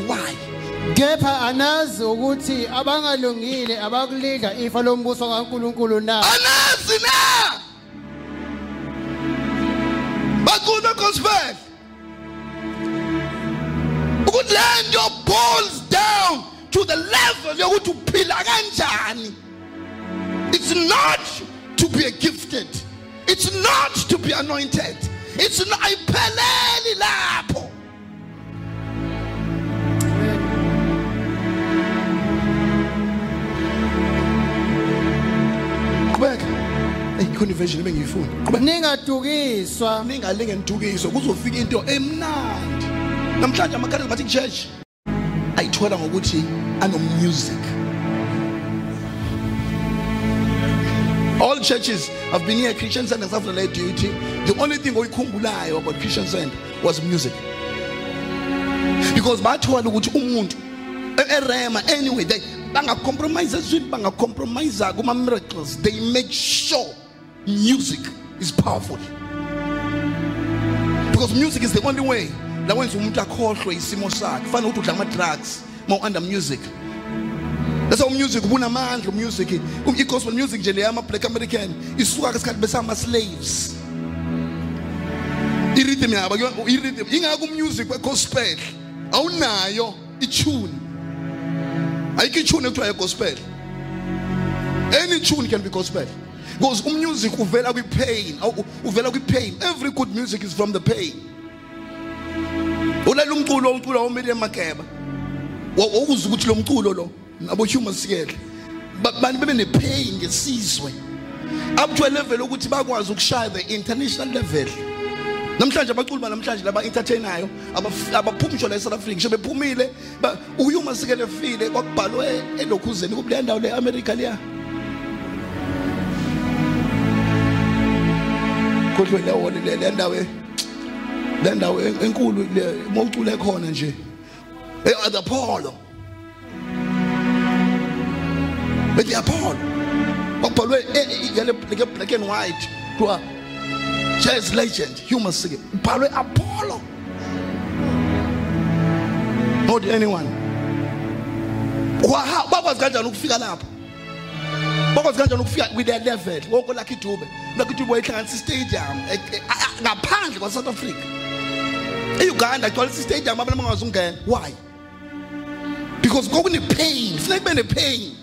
why kepha anazi ukuthi abangalungile abakulidla ifa lombuso kaNkuluNkulu na? Anazi na? Gospel. Ukuthi nto boils down to the level yokuthi uphila kanjani. It's not to be gifted. It's not to be anointed. It's not ayipheleli lapho qhubeka. Hey khona version ebengiyifuna qhubeka. Ningadukiswa ningalinge nidukiswe kuzofika into emnandi. Namhlanje ama-charismatic church ayithola ngokuthi anomusic all churches have been here christian center safuna le duty. The only thing oyikhumbulayo about christian center was music. Because bathola ukuthi umuntu erema anyway they bangacompromise ezwini bangacompromise kuma-miracles they make sure music is powerful. Because music is the only way that la wenza umuntu akhohlwe isimo sakhe fana ukuthi udla ama-drugs ma under music. That's how music ubunamandla music. I-gospel music nje leya ama-black american. Isuka kesikhathi besama-slaves irhythm ah, yabo irhythm ingako umusic we-gospel awunayo itune ayikho itune ekuthiwa ye-gospel any tune can be gospel. Because umusic uvela kwi-pain awu- uvela kwi-pain every good music is from the pain. Ulalela umculo ucula womiliam makeba. Wawuza ukuthi lo mculo lo abo-human sikele bani bebe ne-pain ngesizwe. Up to a level ukuthi bakwazi ukushaya the international level. Namhlanje abaculi banamhlanje laba entertainayo abaf- abaphumi ngisho la eSouth Africa ngisho bephumile ba- uyuma sikele file kwakubhalwe elokhuzeni kubuleya ndawo le America leya. Kodwa le wona le le ndawo e- le ndawo en- enkulu le mawucule khona nje eh at Apollo. Bethi Apollo. Kwakubhalwe e- e- yale like black and white kuthiwa Just legend, human singing. Barry Apollo. Not anyone. bakwazikanjani ukufika lapho bakwazikanjani ukufika kwi-level ngoko lakho idube lakho idube wayihlanganisa istadium ngaphandle kwasouth africa iuganda igcwalisa istadium abantu abangakwazi ukungena why because kokune-pain Snake kube the pain.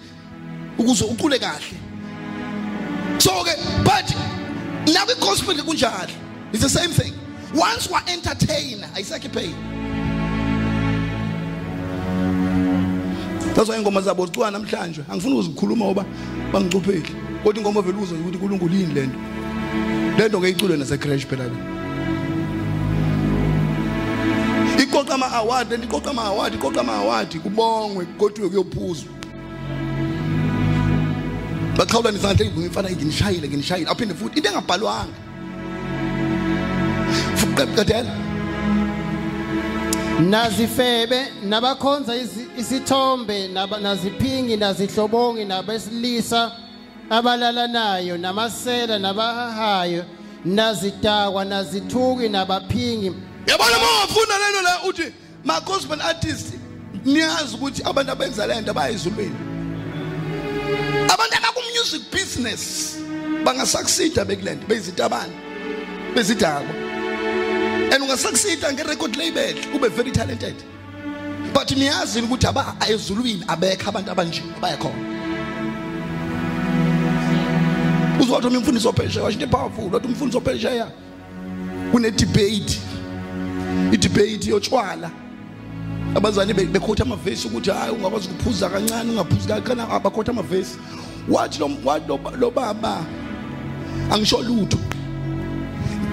ukuze ucule kahle so ke but now gospel kunjalo it's the same thing. Once wa entertainer ayisakhe pain That's why ingoma zabo zicwa namhlanje angifuni ukuzikhuluma ngoba bangicupheki kodwa ingoma vele uzwe ukuthi uNkulunkulu yini lento lento ngeyicule nase crash phela le iqoqa ama award lento iqoqa ama award iqoqa ama award kubongwe kodwa kuyophuzwa. Baqhawula nisandla ngimfana nginishayile nginishayile. Aphinde futhi into engabhalwanga. Fuqeqedela nazifebe nabakhonza izi- isithombe naba- naziphingi nazihlobongi nabesilisa abalalanayo namasela nabahahayo nazidakwa nazithuki nabaphingi. Yabona uma ungafunda lento la uthi ma gospel artist niyazi ukuthi abantu abenza lento abayizulwini abantu abaku music business bangasucceeda bekulento beyizitabane bezidakwa. And ungasucceeda nge-record label ube very talented. But niyazi yini ukuthi aba ezulwini abekho abantu abanje abayakhona uzwathi uma imfundiso phesheya washo into powerful wathi umfundiso phesheya kune-debate. I-debate yotshwala. Abazali be- bekhotha amavesi ukuthi hayi ungakwazi ukuphuza kancane ungaphuzi kancane. Abakhotha amavesi. Wathi lo wathi lo- lo baba angisho lutho.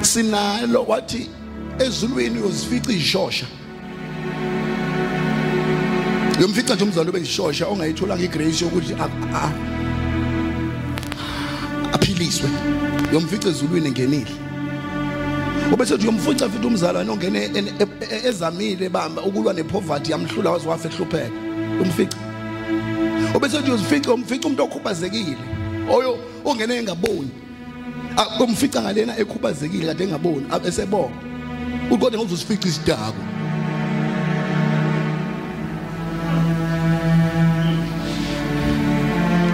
Sinalo wathi ezulwini uyozifica izishosha. Yomfica nje umzali ube yishosha ongayitholanga igrace yokuthi a- a- aphiliswe. Yomfica ezulwini engenile ubese uthi uyomfica futhi umzalwane ongene en- e- e- ezamile bamba ukulwa nepoverty yamhlula waze wafe ehlupheka umfica. Ubese uthi uzifica umfica umuntu okhubazekile. Oyo ongene engaboni. Ah, umfica ngalena ekhubazekile kade engaboni ah, esebona. Uthi kodwa ngozosifica isidako.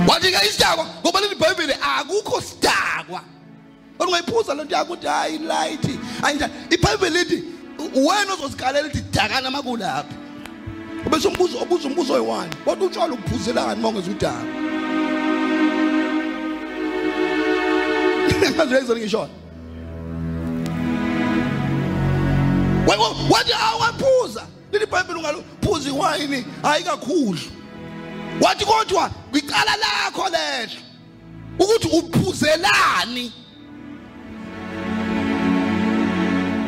Wathi ke isidakwa ngoba leli bhayibheli akukho sidakwa. Ungayiphuza lento yakho ukuthi hayi light. Ayinja ibhayibheli lithi wena ozosikalela lithi dakana makulaphi ubese umbuzo obuza umbuzo oyi-one. Kodwa utshwala ukuphuzelani uma ungeza udaka. Ngazuyayizona ngishona wathi awaphuza leli bhayibheli ungaluphuza iwayini hayi kakhulu. Wathi kodwa kwicala lakho lehlo ukuthi uphuzelani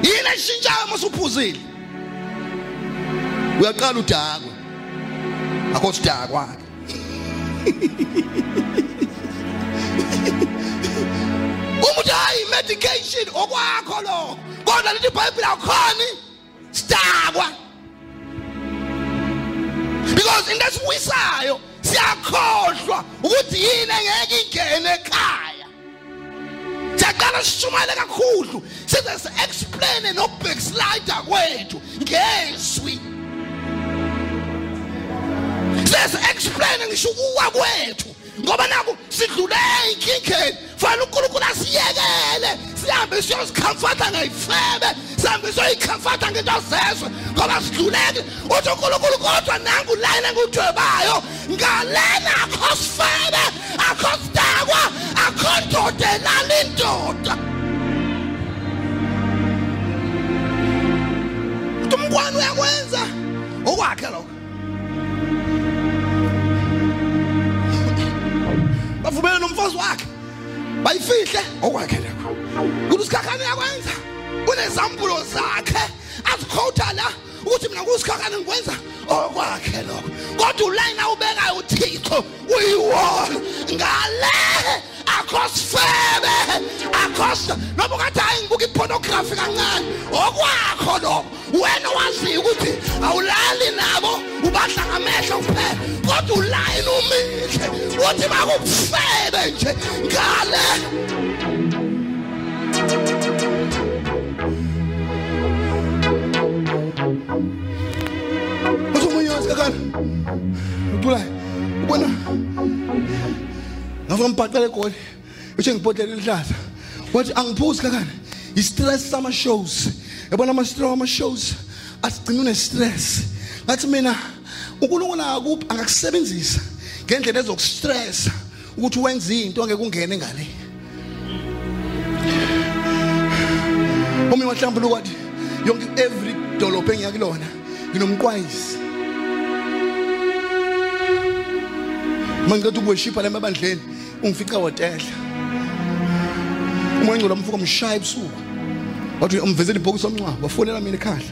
yini eshintshayo uma usuphuzile? Uyaqala udakwe akho sidakwa-ke umuthi hayi medication okwakho lokho kodwa lithi ibhayibhile akukhoni sidakwa because into esiwisayo siyakhohlwa ukuthi yini engeke ingene ekhaya. Siyaqala sishumayele kakhulu. Size si-explaine no-backslider kwethu ngezwi sesi-explaine ngisho ukuwa kwethu. Ngoba naku sidlule ey'nkingeni fanele unkulunkulu asiyekele. Sihambe siyozikhamfatha ngayifebe sihambe siyoyikhamfatha ngento zezwe ngoba sidluleke uthi unkulunkulu kodwa nangu layini engudwebayo ngalena akho sifebe akho sidakwa akho ndoda elala indoda. Uthi umkwani uyakwenza? Okwakhe lokho. Bavumele nomfazi wakhe bayifihle. Okwakhe lokho kuthi usikhakhane yakwenza unezambulo zakhe. Azikhowutha la ukuthi mina kusikhakane ngikwenza okwakhe lokho. Kodwa ulayini awubekayo uthixo uyiwona ngale akho sifebe akho noma ungathi hayi ngibuka ipornography kancane. Okwakho lokho. Wena waziyo ukuthi awulali nabo ubadla ngamehlo kuphela. Kodwa ulayini umihle uthi makufebe nje. Ngale uthi omunye wasikakana uculayo ubona? Ngafika mbhaqela egoli utshe ngibhodlela elihlaza. Wathi angiphuzi kakana i-stress sama-shows. Yabona ama-stress ama-shows asigcina une-stress. Ngathi mina unkulunkulu akuphi angakusebenzisa ngendlela ezokustressa ukuthi wenze into angeke ungene ngale. Omunye wahlambuluka wathi yonke every dolobho engiyakulona nginomqwayisi uma ngiceda ukuweshipha lami ebandleni ungifica hotela umoya ngcola mfuka mshaya ebusuku wathi umvezela ibhokisi omncwa wafonela mina ekhaya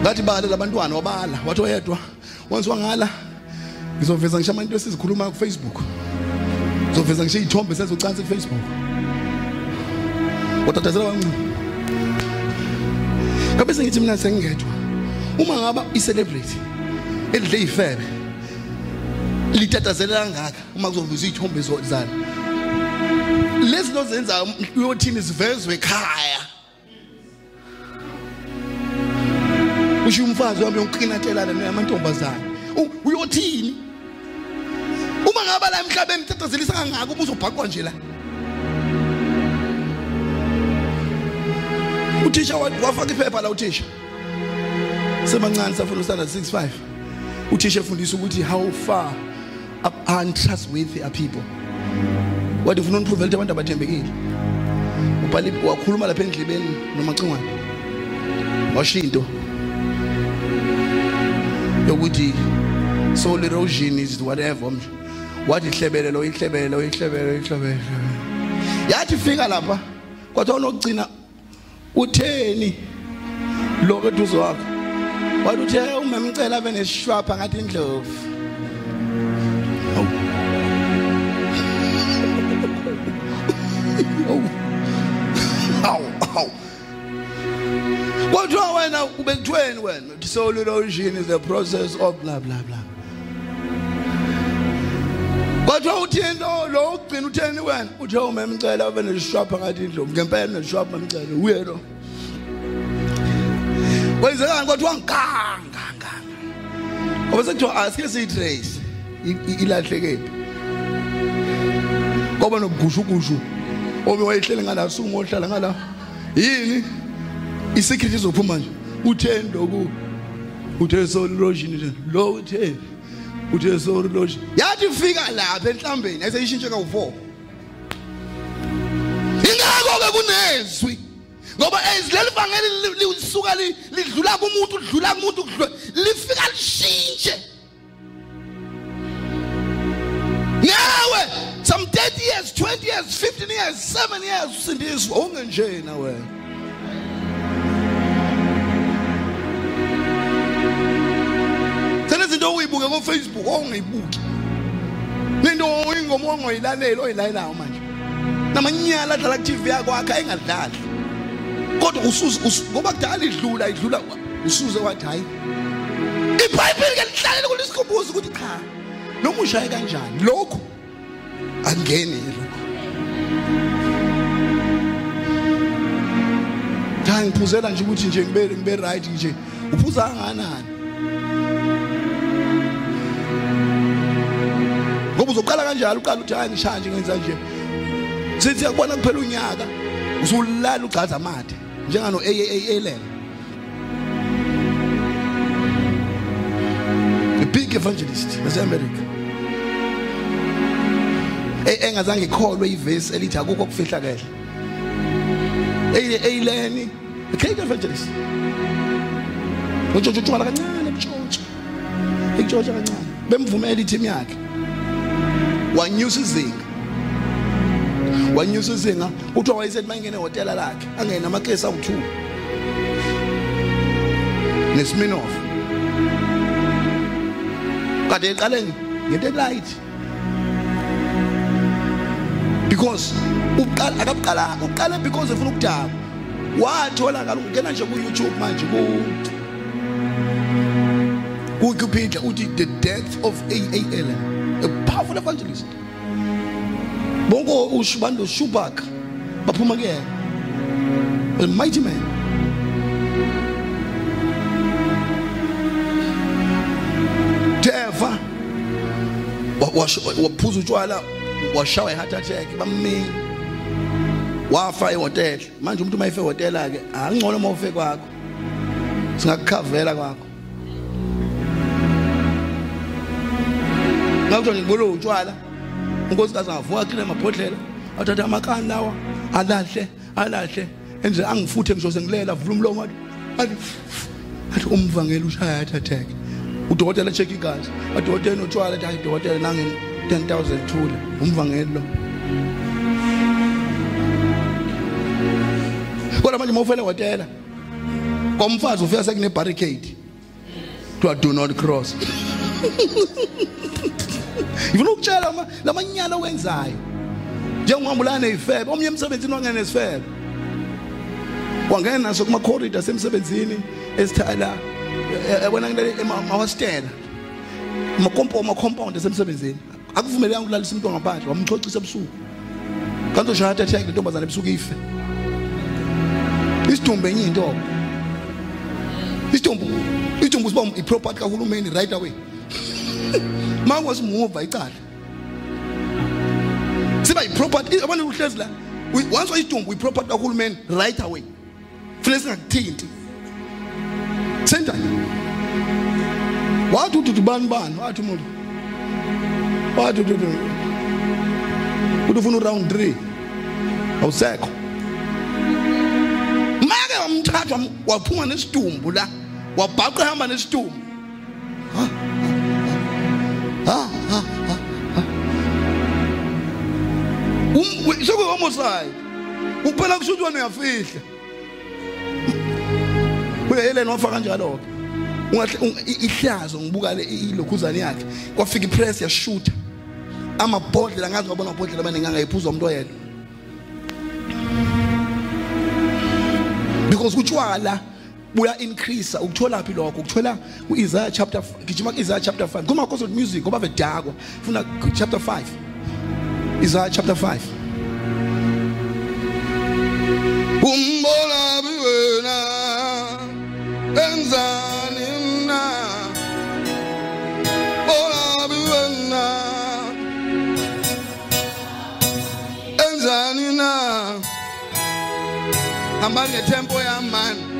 ngathi bala labantwana wabala wathi oyedwa wenziwa ngala. Ngizoveza ngisho abantu esizikhuluma ku Facebook ngizoveza ngisho izithombe sezocansi ku Facebook watatazela wancuma ngabe sengithi mina sengingedwa? Uma ngaba i-celebrity elidle ifebe litatazela kangaka uma kuzovuzwa izithombe zo- zalo? Lezi nto zenza uyothini zivezwe ekhaya. Usho umfazi wami yonkinatelana namantombazane U- uyothini? Uma ngaba la emhlabeni tatazelisa kangaka uma uzobhaqwa nje la? Uthisha wa- wafaka iphepha la uthisha. Semancane safuna ustandard 65 uthisha efundisa ukuthi how far untrustworthy are people. Wathi ufuna uniprove ukuthi abantu abathembekile. Ubhale wakhuluma lapha endlebeni nomacingwane washo into yokuthi soul erosion is whatever mje wathi ihlebelelo ihlebelelo ihlebelelo ihlebelelo yathi fika lapha kwathiwa unokugcina utheni lo keduze wakho wathi uthe umemcela abe nesishwapha ngathi indlovu. Kodwa wena ubekuthweni wena soul erosion is the process of blah blah blah Kodwa uthini lo lo ugcina utheni wena? Uthe umemcela abe nesishwapha ngathi indlovu ngempela nesishwapha memcela uye lo? Kwenzekani? Kodwa nganga nganga. Ngoba sekuthiwa asike siyitrace. Ilahlekephi Ngoba nokugushukushu obe wayehlele ngala sumo ohlala ngala. Yini? Isecret izophuma nje. Utheni loku? Uthe soul erosion lo utheni? Uthe soul erosion yathi fika lapha enhlambeni ayiseyishintshe kawu4 ingakho ke kunezwi ngoba ezileli vangeli lisuka li- lidlula kumuntu lidlula kumuntu lifika lishintshe nawe some 30 years 20 years 15 years 7 years usindiswa ungenjena wena senezinto oyibuke ko-facebook ongayibuki nento ingoma ongayilaleli oyilalelayo manje. Namanyala adlala ku-tv yakho akhe ayingadlali kodwa usuze us- ngoba kudala idlula idlula usuze wathi hayi ibhayibheli ke lihlalela kulisikhumbuza ukuthi cha noma ushaye kanjani? Lokhu angeni lokhu. Cha ngiphuzela nje ukuthi nje ngibe ngibe right nje. Uphuza kangakanani? Ngoba uzoqala kanjalo uqala uthi hayi ngishaya nje ngenza nje. Sithi yakubona kuphela unyaka. Usulala ugcaza amathe njengano AAA level a big evangelist yaseAmerica Eh, engazange ikholwe ivesi elithi akukho okufihla kahle. Eyileni a great evangelist. Utshontsho utshwala kancane utshontsho ikutshontsha kancane. Bemvumela iteam yakhe. Wanyusa izinga. Wanyusa izinga kuthiwa wayesethi mayingene ehhotela lakhe angene amakesi awu-two. Nesminoff kade eqale ngento elight. Because uqala akabuqala uqale because efuna ukudaba wathola ngalo ungena nje ku-youtube manje ku Wikipedia uthi the death of AAL a powerful evangelist. Bongo ushubando Shubak baphuma kuyena a mighty man. Teva waphuza utshwala washawa i heart attack bamminga wafa ehotel manje umuntu mayife ehotela ke angcono mawufe kwakho singakukhavela kwakho ngakuthiwa ngibolo utshwala. Unkosikazi angavuka kile mabhodlela athatha amakani lawa alahle alahle. Enze angifuthe ngisho sengilela vula umlomo athi athi umvangeli ushaya heart attack udokotela check igazi adokotela notshwala athi hayi dokotela nange 10000 thule umvangeli lo kodwa manje mawufele hotela komfazi ufika sekune barricade to do not cross. [laughs] [laughs] Ngifuna ukutshela ama lamanyala wenzayo. Njengongihambulana nezifebe, omnye emsebenzini wangena nezifebe. Wangena naso kuma corridor semsebenzini esithala ebona ngile emahostela. Ma compound ma compound esemsebenzini. Akuvumelekanga ukulalisa umuntu ngaphandle, wamchocisa ebusuku. Kanti ushaya attack lentombazana ebusuku ife. Isidumbu enye into. Isidumbu isidumbu siba iproperty kahulumeni right away. [laughs] mawasimuva icala. Siba yiproperty. Abantu uhlezi la Once wayisidumbu yiproperty kahulumeni right away. Funeka singakuthinti sentani wathi uthi bani bani? Wathi umuntu wathi uthi uthi ufuna uround 3 awusekho. Make wamthatha wam- waphuma nesidumbu la wabhaqa ehamba nesidumbu Um- sokuyomosayid kuphela kusho ukuthi wena uyafihla. Uyayelena wafa kanjalo-ke Ungahle- un- i- ihlazo ngibuka le i- ilokhuzane yakhe. Kwafika ipress yashutha. Amabhodlela ngazi ngabona amabhodlela amaningi angayiphuzwa umuntu oyedwa. Because utshwala uya increase ukutholaphi lokho? Ukuthola ku-isaiah chapter gijima ku-isaiah chapter 5 kumakhonsa music ngoba vedakwa funa chapter 5 isaiah chapter 5 umbolabi wena enzani mna? Olabi wena enzani na? Hambani netempo yamani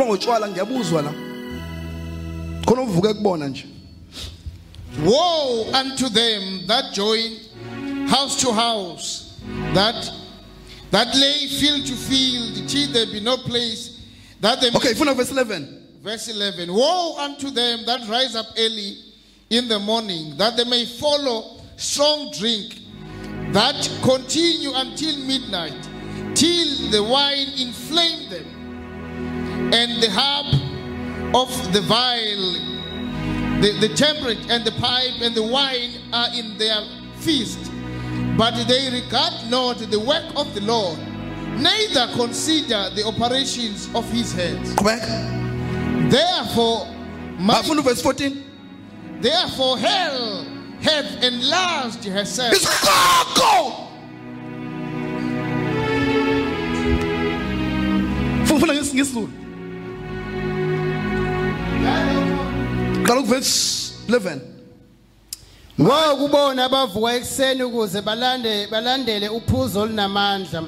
Wrong utshwala ngiyabuzwa la. Khona uvuke kubona nje. Woe unto them that join house to house, that that lay field to field, till there be no place that they Okay funa verse 11 Verse 11 Woe unto them that rise up early in the morning, that they may follow strong drink, that continue until midnight, till the wine inflame them, and the harp of the viol, the, the temperate and the pipe and the wine are in their feast. But they regard not the work of the Lord, neither consider the operations of his hands. Therefore, my, verse 14 therefore hell hath enlarged herself. Isiqoqo ufuna ngesi ngesizulu qala kuverse 11 ngokubona abavuka ekuseni ukuze balande balandele uphuzo olunamandla.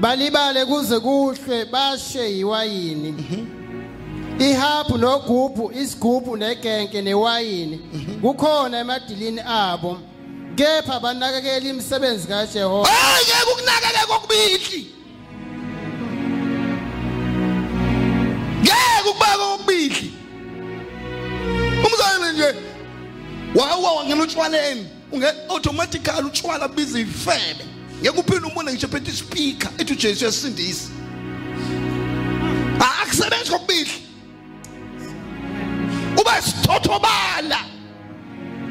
Balibale kuze kuhlwe bashe yiwayini ihapu nogubhu isigubhu negenke newayini. Kukhona emadilini abo. Kepha banakekela imisebenzi kaJehova. Hayi ngeke ukunakeke kokubili. Ngeke ukubaka kokubili. Umzane nje wawa wangena utshwaleni unge automatically utshwala biza ifebe. Ngeke uphinde umbone ngisho phethe ispeaker ethi uJesu uyasindisa. Akusebenzi kokubili. Uba sithothobala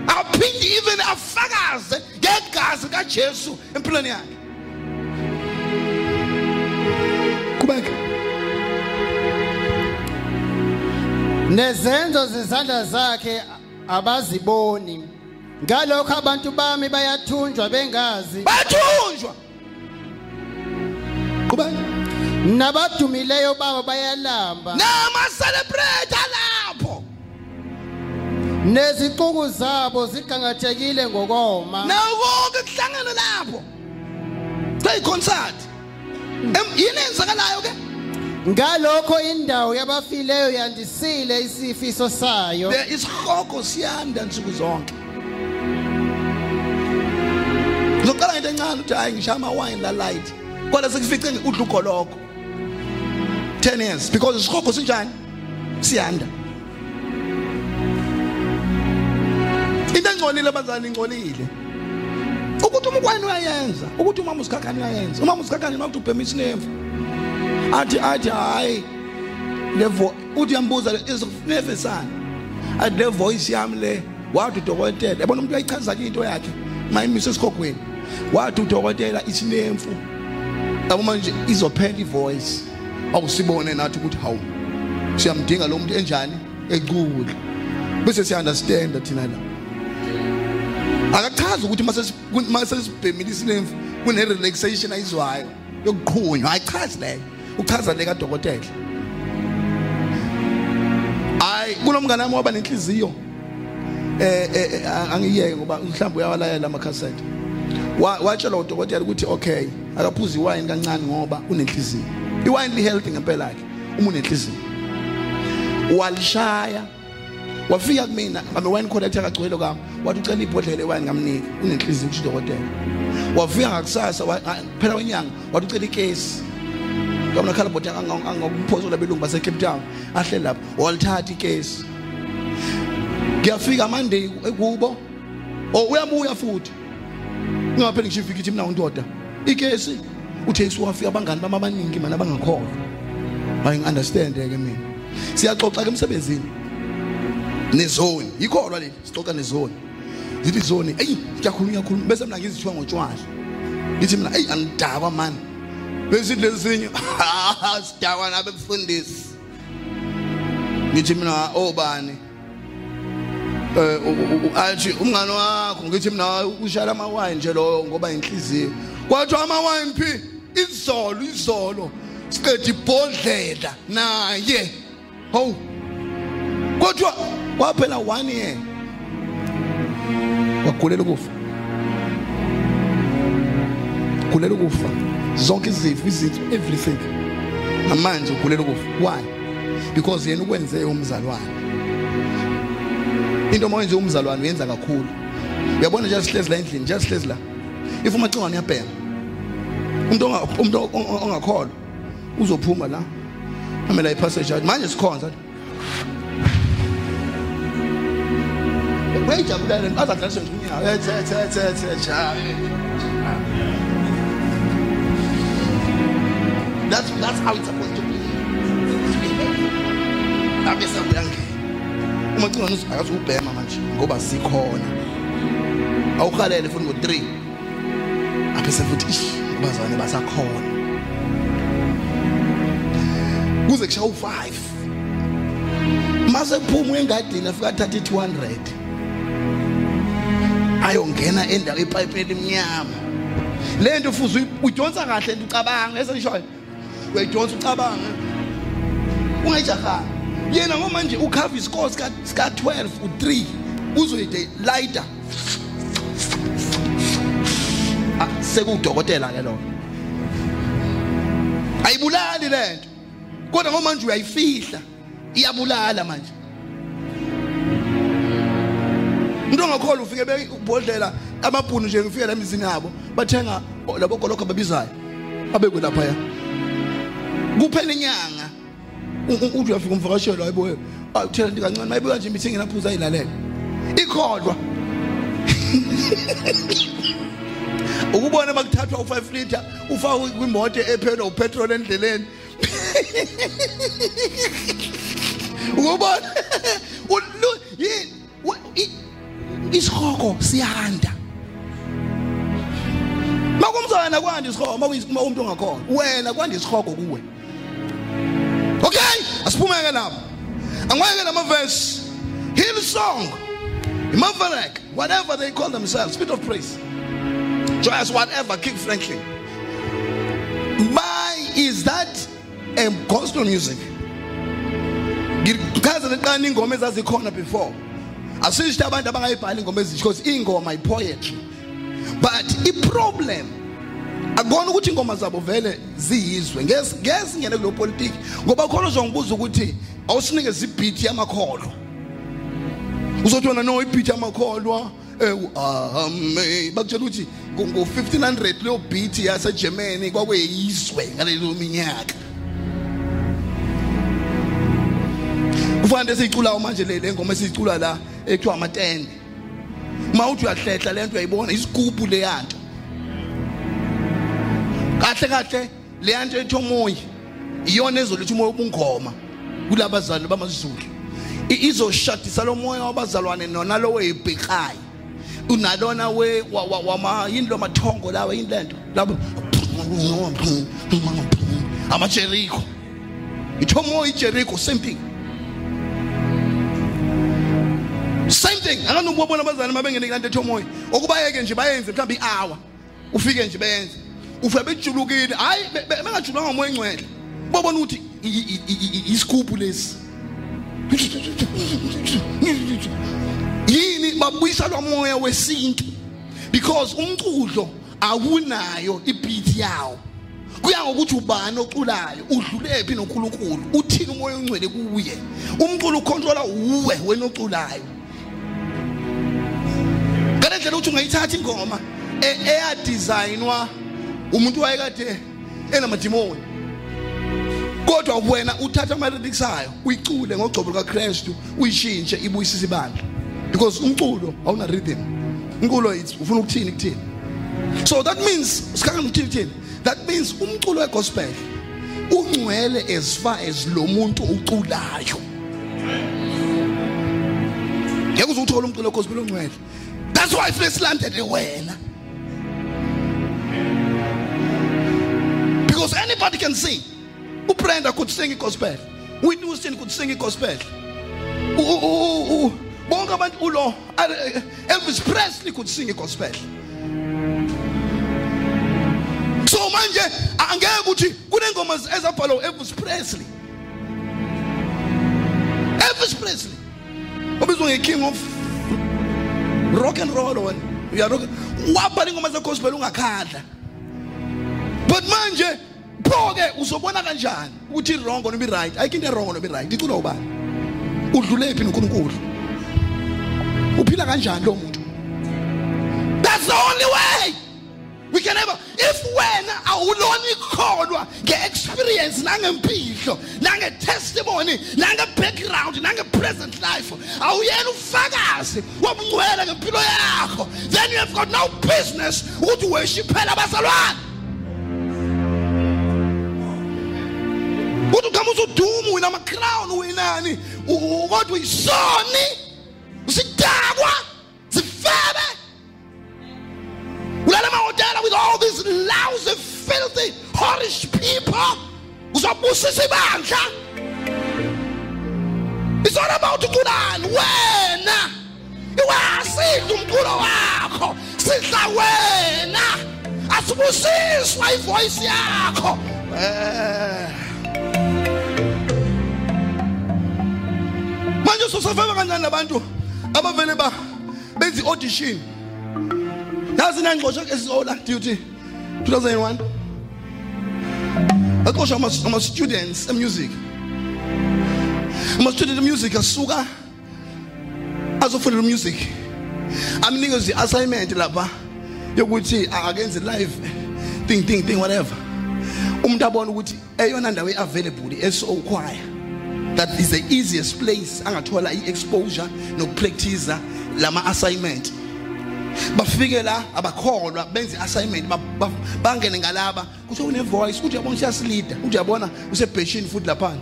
aphinde even afakaze ngegazi kaJesu empilweni yakhe. Nezenzo zezandla zakhe abaziboni. Ngalokho abantu bami bayathunjwa bengazi. Bathunjwa! Kubeka nabadumileyo babo bayalamba. Nama celebrate lapho nezicuku zabo zigangathekile ngokoma. Nakonke kuhlangene lapho. Hey concert. Em- yini enzakalayo ke? Ngalokho indawo yabafileyo yandisile isifiso sayo. There is hogo siyanda nsuku zonke. Ngizoqala into encane ukuthi hayi ngishaya amawine la light. Kodwa sekufice udla ugoloko 10 years because isihogo sinjani? Siyanda. Into engcolile abazali ingcolile. Ukuthi umkwani uyayenza ukuthi umama usikhakhani uyayenza. Umama usikhakhani makuthi ubhema isinemfu athi athi hayi levo uthi uyambuza isinemfesana athi le voice yami le wathi udokotela yabona umuntu uyayichaza ke into yakhe mayimise esikhogweni wathi udokotela isinemfu yabo manje izophela ivoice. Awusibone nathi ukuthi hawu siyamdinga lo muntu enjani? Ecule bese siya understand thina la. Akachazi ukuthi mase mase sibhemile isinemfu kune relaxation ayizwayo yokuqhunywa ayichazi leyo. Uchaza le kadokotela. Hayi kunomngane wami waba nenhliziyo. Eh eh, eh, angiyeke ngoba mhlawumbe uyawalalela amakhasete. Wa- watshela udokotela ukuthi okay akaphuza iwine kancane ngoba unenhliziyo. Iwine li healthy ngempela yakhe uma unenhliziyo. Walishaya wafika kumina ngame wine collector akagcwele kwami wathi ucela ibhodlela iwine ngamnika unenhliziyo udokotela. Wafika ngakusasa phela wenyanga wathi ucela ikesi. Ngabona khala bhodlela angokuphozola belungu base Cape Town ahle lapha walithatha ikesi. Ngiyafika Monday kubo oh uyabuya futhi. Ungapheli ngisho ifika ithi mina undoda. Ikesi uTesu wafika abangani bami abaningi mana abangakholwa. Hayi ngi-understand ke mina. Siyaxoxa ke emsebenzini. Nezone yikholwa leli. Sixoxa nezone zithi zone eyi ngiyakhuluma ngiyakhuluma bese mina ngizithiwa ngotshwala. Ngithi mina eyi angidakwa mani besithi lezinye [laughs] sidakwa nabe mfundisi ngithi mina obani eh u- u- athi umngane wakho. Ngithi mina ushala amawine nje lo ngoba inhliziyo. Kwathiwa amawine phi? Izolo izolo. Siqeda ibhodlela naye. Hawu. Kodwa kwaphela one year. Wagulela ukufa. Gulela ukufa. Zonke izifo izitho everything namanje ugulela ukufa why because yena ukwenze umzalwane into mayenze umzalwane uyenza kakhulu uyabona nje sihlezi la endlini nje sihlezi la if umacingwane uyabheka umuntu onga- umuntu onga- ongakholwa uzophuma la amela ipassage athi manje sikhonza uyayijabulele azadlaliswe nje unyawo ethe ethe ethe ethe ethe That's that's how it's supposed to be. Abese uyangena. Umacingwane uzakazi ubhema manje ngoba sikhona. Awukhalele futhi ngo3. Abese futhi ish bazane basakhona. Kuze kushaya u5. Mase kuphuma engadini afika athatha i200. Ayongena endawo ipipe elimnyama. lento futhi uyidonsa kahle ucabanga esishoyo uyidonsa ucabanga. Ungayijahanga yena ngomanje ukhava isikole sika sika 12 u3 uzoyide lighter. Ah, sekudokotela ke lo. Ayibulali lento kodwa ngomanje uyayifihla. Iyabulala manje. Umuntu ongakholwa ufike bebhodlela amabhunu nje ngifike la emizini yabo bathenga labo golokho ababizayo. Abekwe lapha kuphela inyanga uthi uyafika umvakashelo hayibo awuthela nto kancane mayibuka nje imithi nginaphuza ayilalela ikholwa. [laughs] Ukubona bakuthathwa u5 liter ufakwe kwimoto ephelwa upetrol endleleni. [laughs] Ukubona? [laughs] Ulu- yi- wa- i- isikhoko siyanda. Makumzana kwandi isikhoko makuyisima umuntu ongakhona wena kwandi isikhoko kuwe. Okay? Asiphumeke lapho angweke lamavesi hillsong Maverick, whatever they call themselves, spirit of praise, joyous, whatever, King Franklin. My is that um, gospel music? ngikaze neqani ingoma ezazikhona before. Asisho abantu abangayibhali ingoma ezinje because ingoma i-poetry. But i-problem akubona ukuthi ingoma zabo vele ziyizwe. Singene kulo politiki. Ngoba khona uzongibuza ukuthi awusinikeze ibhithi yamakholo uzothi wona no ibhithi yamakholwa? Eh ame bakutshela ukuthi ngo-1500 leyo beat yasegermany kwakuyizwe ngalelo minyaka. Kufanele siyiculayo manje le ngoma esiyicula la ekuthiwa amatende uma uthi uyahlehla le nto uyayibona isigubhu leyanto kahle kahle. Leyanto ethi omoya iyona ezoletha umoya obungoma kulabazali bamazulu. I- izoshadisa lo moya wabazalwane nonalo weyibhekayo unalona we wa- wa- wama yini lo mathongo lawa yini lento labo amajeriko ithomo ijeriko same thing. Same thing. Akanobona abazali mabengene kulento ethomoya okubayeke nje bayenze mhlawumbe i-hour. Ufike nje beyenze ufike bejulukile. Hayi be- be- bengajulwanga ngomoya engcwele. Bobona ukuthi i- i- i- i- isigubhu lesi. Yini babuyisa lo moya wesintu? Because umculo awunayo ibeat yawo. Kuya ngokuthi ubani oculayo udlule phi noNkulunkulu uthini umoya ongcwele kuye? Umculo ucontrola uwe wena oculayo. Ngalendlela ukuthi ungayithatha ingoma e- eyadesignwa umuntu wayekade enamadimoni. Kodwa wena uthatha ama-lyrics ayo uyicule ngogcobo lukakrestu uyishintshe ibuyisise ibandla because umculo awuna rhythm umculo ufuna ukuthini kuthini? So that means sikhangela ukuthini kuthini? That means umculo wegospel ungcwele as far as lo muntu uculayo. Ngeke uze uthole umculo wegospel ongcwele. That's why file silandele wena. Because anybody can sing. Ubrenda could sing igospel whitney houston could sing bonke abantu ulo uh, elvis presley could sing igospel so manje angeke ukuthi kunengoma ezabhalwa elvis presley. Elvis presley. Obizwa nge-king of rock and roll wena uya rock wabhala ingoma zegospel ungakhandla but manje pho ke uzobona kanjani ukuthi wrong noma i-right ayikho into e-wrong noma i-right icula ubani? Udlule phi noNkulunkulu? Uphila kanjani lo muntu? That's the only way. We can ever if wena awulona ikholwa ngeexperience nangempilo nangetestimony nangebackground nangepresent life awuyena ufakazi wobungcwele ngempilo yakho. Then you have got no business ukuthi worshipela abazalwane uthi udumo wina ama-crown winani kodwa uyisoni usidakwa zifebe. Ulala emahotela with all these lousy filthy horish people. Uzobusisa ibandla. It's all about uculani wena. Iwasidla umculo wakho. Sidla wena. Asibusiswa ivoice yakho. Eh manje sosafeva kancane nabantu abavele ba benza i-audition yazi nangixotsha esizola duty 2001 axotsha ama- ama-students emusic. Ama-student emusic asuka azofundela umusic amnikeze i-assignment lapha yokuthi akenze live thing thing thing whatever. Umuntu abona ukuthi eyona ndawo i-available i-so choir. That is the easiest place angathola i-exposure nokupractice lama-assignment. Bafike la abakholwa benze i-assignment ba- ba- bangene ngalaba. Kuthiwa une-voice uthi uyabona usiyasilida uthi uyabona usebheshini futhi laphana.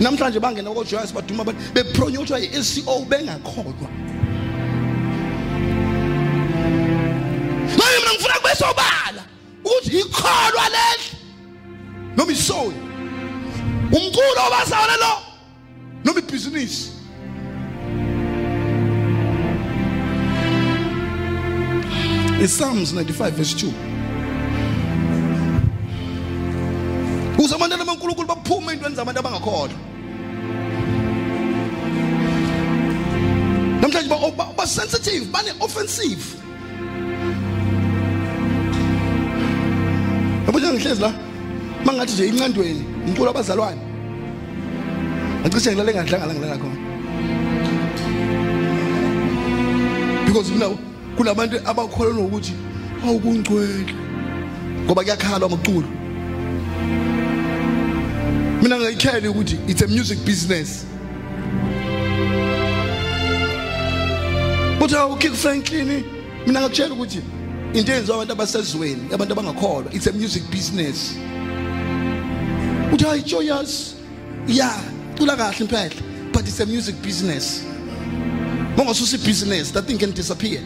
Namhlanje bangena kojoyce baduma abantu bepronyuthwa yi-sco bengakholwa. Manje mina ngifuna kube sobala ukuthi ikholwa lehle noma isoni. Umculo obasawona lo. Noma ibhizinisi. iPsalms 95 verse 2 Uze abantwana benkulunkulu baphume entweni zabantu abangakholwa. Namhlanje ba- ba ba sensitive bane offensive. Yabo nje ngihlezi la? Mangathi nje incandweni. Umculo abazalwane. Acishe ngilale ngadlanga la ngilala khona. Because now kunabantu abakholwa ukuthi awukungcwele ngoba kuyakhala amaculo mina ngayikheli ukuthi it's a music business. But how King Franklin mina ngakutshela ukuthi into eyenziwa abantu abasezweni abantu abangakholwa it's a music business. Uthi hayi joyous yeah cula kahle impela but it's a music business. Mongasusa business that thing can disappear.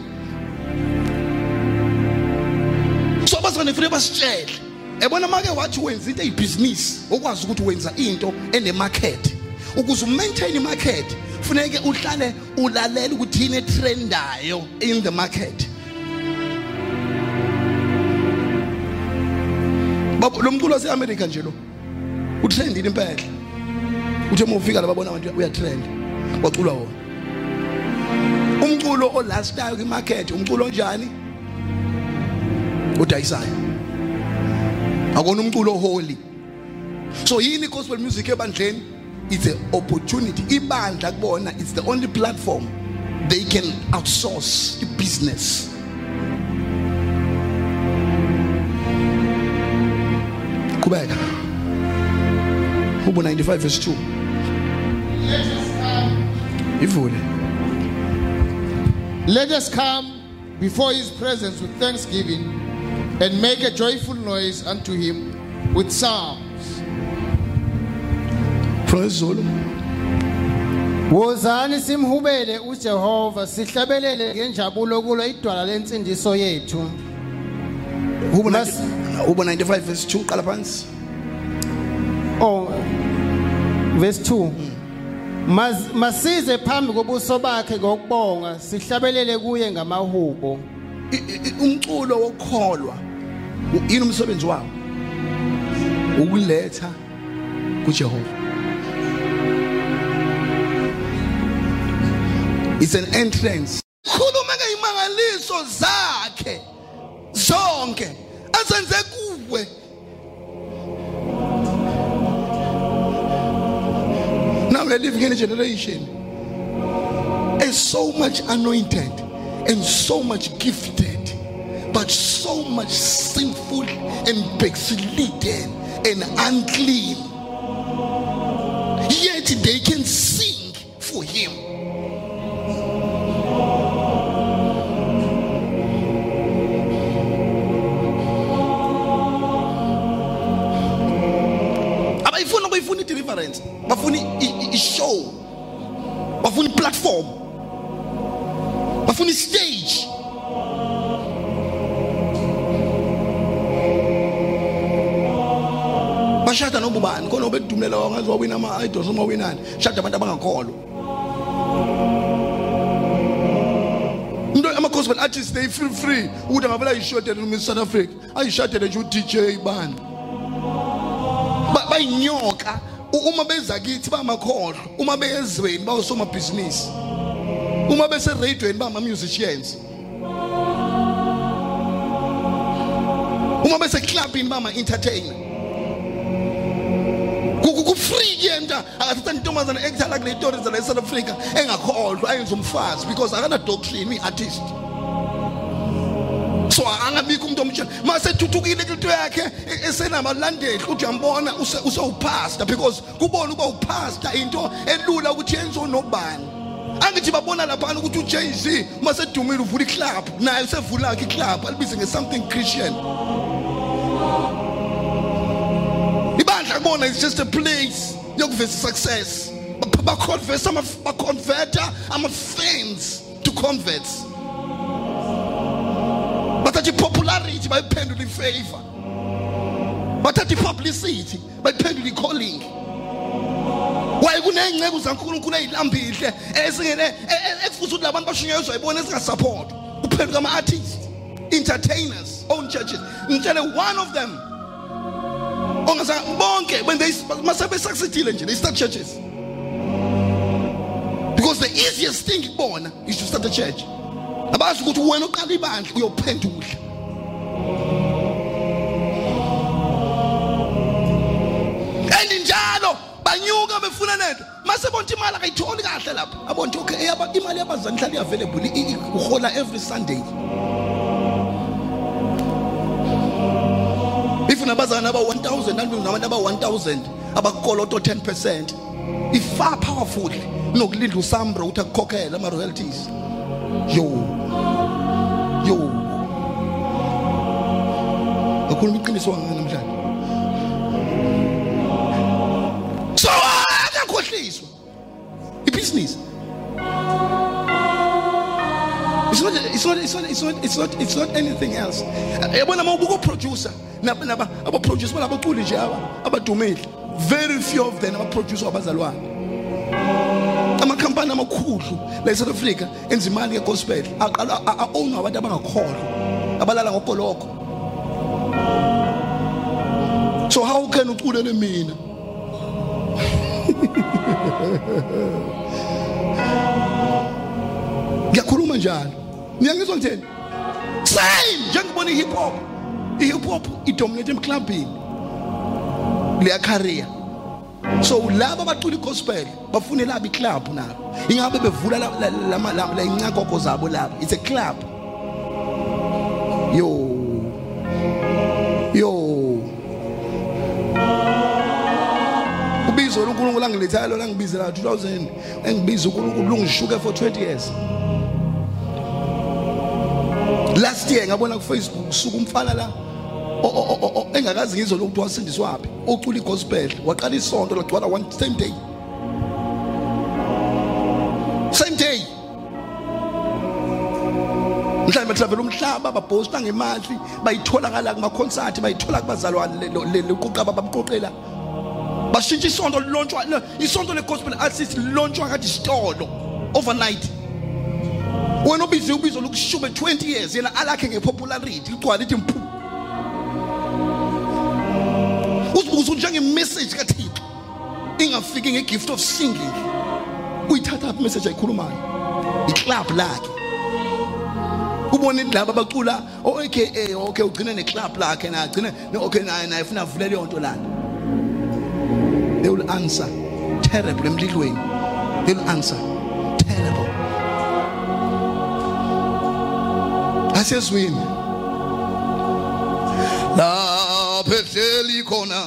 So abazane funeka basitshele. Ebona make wathi wenza into eyibhizinisi okwazi ukuthi wenza into enemarket ukuze umaintain imarket funeke uhlale ulalela ukuthi yini etrendayo in the market. Babo lo mculo waseAmerica nje lo. Utrendile impela uthe uma ufika la babona abantu uyatrend wacula wona. Umculo olastayo kwimarket umculo onjani? Odayisayo akona umculo holy so yini gospel music ebandleni? It's an opportunity. Ibandla kubona it's the only platform they can outsource i-business. Kubeka ubu 95 verse 2 ivule Let us come before his presence with thanksgiving and make a joyful noise unto him with psalms. from isiZulu Wozani simhubele uJehova sihlabelele ngenjabulo kulo idwala lensindiso yethu. ubu Mas- 90 ubu 95 verse 2 qala phansi Oh verse 2 Mas masize phambi kobuso bakhe ngokubonga sihlabelele kuye ngamahubo. Umculo wokholwa yini umsebenzi wawo ukuletha kuJehova. It's an entrance. Khuluma ngeimangaliso zakhe zonke azenze kuwe. Now we're living in a generation is so much anointed and so much gifted, but so much sinful and backslidden and unclean. Yet they can sing for him. Bafuna i-platform bafuna i-stage bashada noma ubani khona ubedumela wangazi wawina ama-idols uma winani shada abantu abangakholwa. Into ama-gospel artists they feel free ukuthi angavele ayishotele noma i-south africa ayishadele nje u-dj bani. Ba- bayinyoka. U- uma beza kithi bamakhohlo uma beyezweni bawusomabhizinisi uma bese radioweni bama musicians uma bese clubini bama entertainer kufree yenta akathatha intombazana ekuthala kule tori zala eSouth Africa engakhohlwa ayenza umfazi because akana doctrine uyi-artist so angabikho umuntu omtshela mase thuthukile into yakhe e- esenamalandeli uthi uyambona use- usewupastor because kubona ukuba upastor into elula ukuthi yenziwe nobani angithi babona laphana ukuthi uJay-Z mase dumile uvula iclub naye usevula yakhe iclub alibize nge-something christian ibandla kubona is just a place yokuveza success baconverse ama baconverta ama fans to converts bathatha ipopularity bayiphendula ifavor. Bathatha ipublicity bayiphendula icalling. Waye kuney'nceku zankulunkulu ey'lambihle ezingene e- e- ekufuza ukuthi labantu bashunyayezwa yibona ezingasupport uphenduka ama-artist entertainers own churches. Ngitshele one of them. Ongasa bonke masebe succeedile nje they start churches. Because the easiest thing kubona is to start a church abazi ukuthi wena uqala ibandla uyophendula. And njalo banyuka befuna nento. Mase bonke imali akayitholi kahle lapha abonke okay eyaba imali yabazali ihlala available uhola every sunday. If unabazana aba 1000 nabantu aba 1000 abakoloto 10% ifar powerful nokulinda usambro ukuthi akukhokhele ama royalties yo. Yo akhuluma iqiniso namhlanje so ah, akakhohliswa ibusiness It's not, it's not, it's not, it's not, it's not, it's not anything else. Yabona mawubuka producer naba naba aba producer bala abaculi nje aba abadumile. Very few of them aba producer abazalwane. Amakhampani amakhulu la eSouth Africa enza imali yegospel aqala own abantu abangakholwa abalala ngopoloko. So how can uculele mina? [laughs] ngiyakhuluma njalo. Niyangizwa ngitheni same njengibona i-hip hop. I-hip hop idominate emclubini leya so laba abacula igospel bafune laba iclub nabo ingabe bevula la la la- la- la incagogo zabo laba it's a club. Yo. Yo. Ubizo lonkulunkulu angilethayo lona ngibizela 2000 engibiza unkulunkulu lungishuke for 20 years. Last year ngabona ku Facebook suku umfana la. o- o- o- o- engakazi ngizwe lokhu wasindiswa wapi ocula igospel waqala isonto lagcwala one same day. Same day. Mhlawumbe travel umhlaba babhosta ngemali bayitholakala kuma concert bayithola kubazalwane leqoqa babamqoqela bashintsha isonto lilontshwa isonto le-gospel artist lilontshwa ngathi isitolo overnight. Wena ubize ubizo lokushume 20 years yena alakhe ngepopularity ligcwala ithi mphu uzibuza njengemessage kathixo ingafiki ngegift of singing. Uyithatha apha imessage ayikhulumayo iclub lakhe. Ubone laba abacula o-aka eh, okay ugcine neclub lakhe na agcine okay naye naye funa avule leyo nto lana. They will answer terrible emlilweni. They will answer terrible. Asezwini Apeselikona.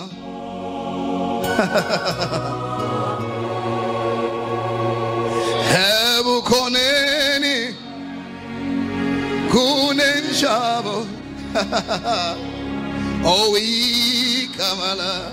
[laughs] Hebu koneni kunen shabo. [laughs] Oh, we kamala.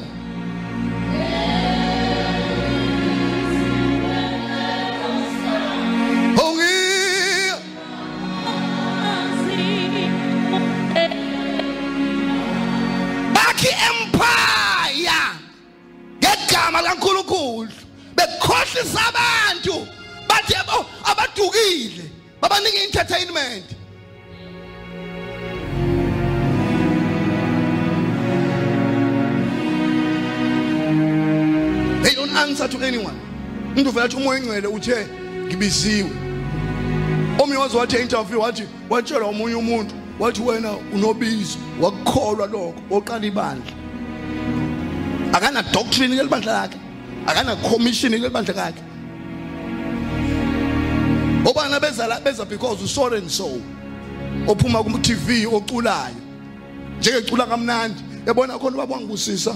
Bekhohlisa abantu bathi "Oh, abadukile. Babanika entertainment they answer to anyone. Umuntu uvela athi umoya engcwele uthe ngibiziwe omunye waze wathi interview wathi watshela omunye umuntu. Wathi wena unobizo wakukholwa lokho oqala ibandla. Akana doctrine kelibandla lakhe. Akana commission kelibandla lakhe. Obana beza la beza because uso and so ophuma ku TV oculayo njengecula kamnandi. Yabona khona ubaba wangibusisa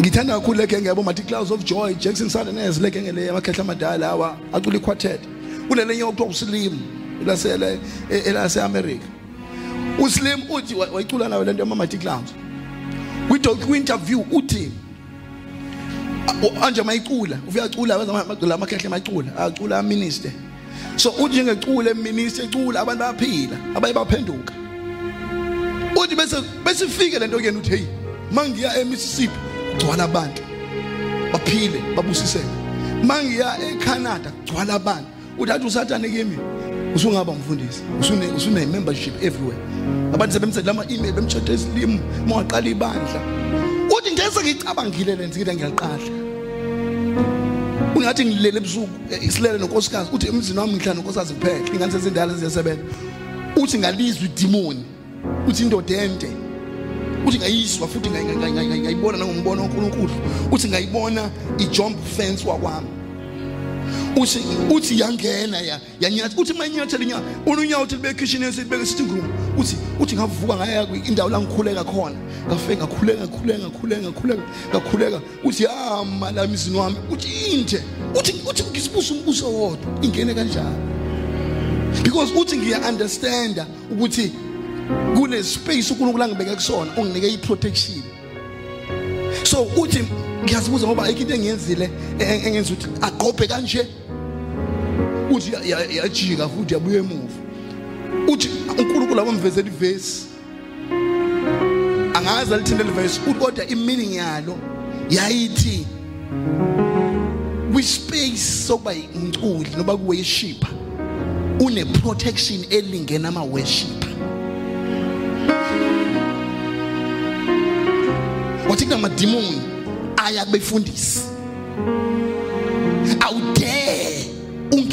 ngithanda kakhulu leke ngiyabo mathi clouds of joy Jackson Sadanes leke ngele amakhehla amadala awa acula iquartet. Kunelenye okuthiwa uslim elasele elase America uslim uthi wa- wayicula nayo lento yama mathi clouds. Kwi interview uthi anje mayicula ufiyacula wenza amacula amakhehle macula acula minister so uthi njengecula eminister ecula abantu bayaphila abaye baphenduka. Uthi bese bese ifike lento kuyena uthi hey mangiya eMississippi gcwala abantu baphile babusiseke. Mangiya eCanada gcwala abantu. Uthi athi usathane kimi usungaba umfundisi usune usune membership everywhere. Abantu sebemsendela ama email bemchatha eslim mawaqala ibandla. Uthi ngeze ngicabangile lenzi ngithi ngiyaqala. Ungathi ngilele ebusuku eh, silele nonkosikazi uthi emzini wami ngihlala nonkosikazi kuphela ingane sezindala ziyasebenza. Uthi ngalizwe idemoni uthi indoda ende uthi ngayizwa futhi ngay- ngay- ngay- ngay- ngayibona nangombono kaNkuluNkulu uthi ngayibona ijump fence wakwami. Uthi uthi yangena ya yanyathi. Uthi manyathela inyawo ununyawo uthi libe kitchen esithi beke sitting room uthi uthi ngavuka ngaya indawo la ngikhuleka khona. Ngafike ngakhuleka ngakhuleka ngakhuleka ngakhuleka ngakhuleka. Uthi yama la emzini wami uthi inte uthi uthi ngisibusa umbuso wodwa ingene kanjani? Because uthi ngiya understanda ukuthi kune space uNkulunkulu angibeke kusona unginike iprotection. So uthi ngiyazibuza ngoba ayikho into engiyenzile engenza ukuthi agqobhe kanje. Uthi ya- ya- yajika futhi yabuya emuva. Uthi uNkulunkulu abamvezela ivesi. Angazi alithinte livesi uthi kodwa imeaning yalo yayithi kwispace sokuba umculi noba kuworship une protection elingena ama worship wathi kunamadimoni aya kubefundisi awudare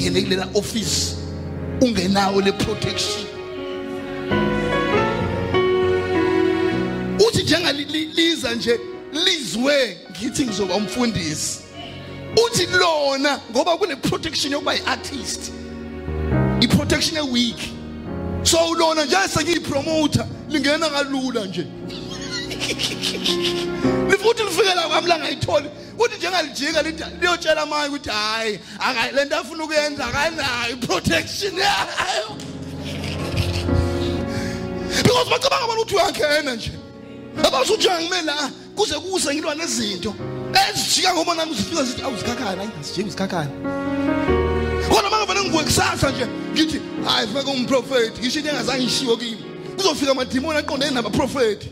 ungene kulela office ungenawo le protection. Uthi njengaliza nje lizwe ngithi ngizoba umfundisi. Uthi lona ngoba kune protection yokuba yi-artist i-protection eweak. So lona nje sengiyipromoter lingena kalula nje. [laughs] Lifuthi lifikela kwami la ngayitholi. Uthi njengalijika lithi liyotshela manje ukuthi hayi aka- le nto afuna ukuyenza akanayo i-protection yayo because bacabanga bona ukuthi uyangena nje. Abasuthi uyangime la kuze kuse ngilwa nezinto. Ezijika ngoba nami zifika zithi awuzikhakhana ayingasijiki uzikhakhana khona mangavele ngivuke kusasa nje ngithi hayi fake umprofethi ngisho into engazange ishiwo kimi. Kuzofika amadimoni aqondene nabaprofethi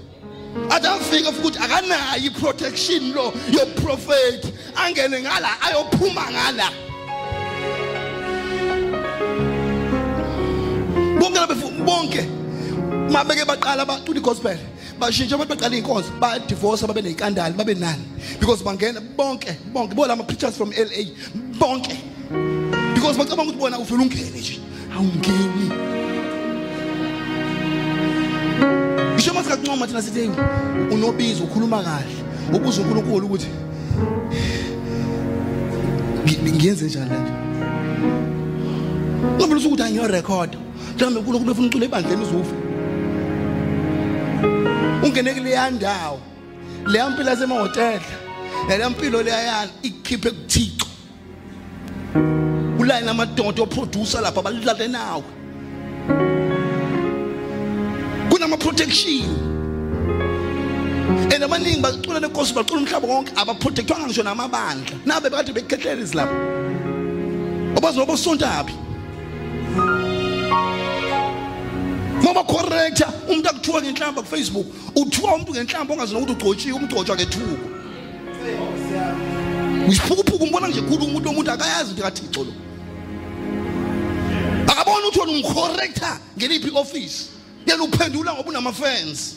athi afika futhi akanayo i-protection lo yoprofethi angene ngala ayophuma ngala. Bonke labefu bonke mabeke baqala bacula igospel bashintsha abantu baqala iy'nkonzo badivorce babe ney'kandali babe nani. Because bangena bonke bonke bo lama preachers from LA bonke. Because bacabanga ukuthi bona uvela ungene nje awungeni. Uma singakuncoma thina sithi "Hey, unobizo ukhuluma kahle. Ubuza uNkulunkulu ukuthi ngi- ngiyenze njani la nje ngoba ukuthi angiyorecord mhlawumbe uNkulunkulu ufuna ucula ebandleni uzufa ungene kuleya ndawo leya mpilo yasemahhotela leya mpilo leyayana ikhiphe kuthixo. Ulayini amadoda oproducer lapha balidlale nawe. Kunama-protection and abaningi bacula lenkosi bacula umhlaba wonke abaprotectwanga ngisho namabandla. Nabe bekade bekhetlela izilapha obazi noba usontaphi. Ngoba correcta umuntu akuthiwa ngenhlamba kufacebook uthiwa umuntu ngenhlamba ongazi nokuthi ugcotshiwe umgcotshwa ngethuko uyiphukuphuku umbona nje khulu umuntu omuntu akayazi ukuthi kathixo lo. Akabona ukuthi wena ungcorrecta ngeliphi i-office. yena uphendula hmm. ngoba unamafensi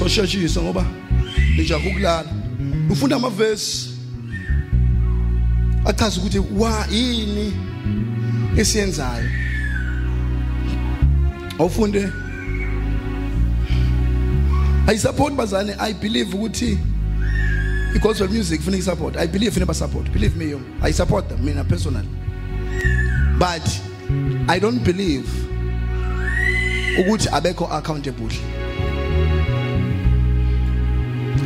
so sheshisa ngoba lijaha ukulala. Ufunda amavesi. Achaza ukuthi wa yini esiyenzayo? Awufunde I support bazane I believe ukuthi i-gospel music funeka support I believe funeka support believe me yo I support them mina personally. But I don't believe ukuthi abekho accountable.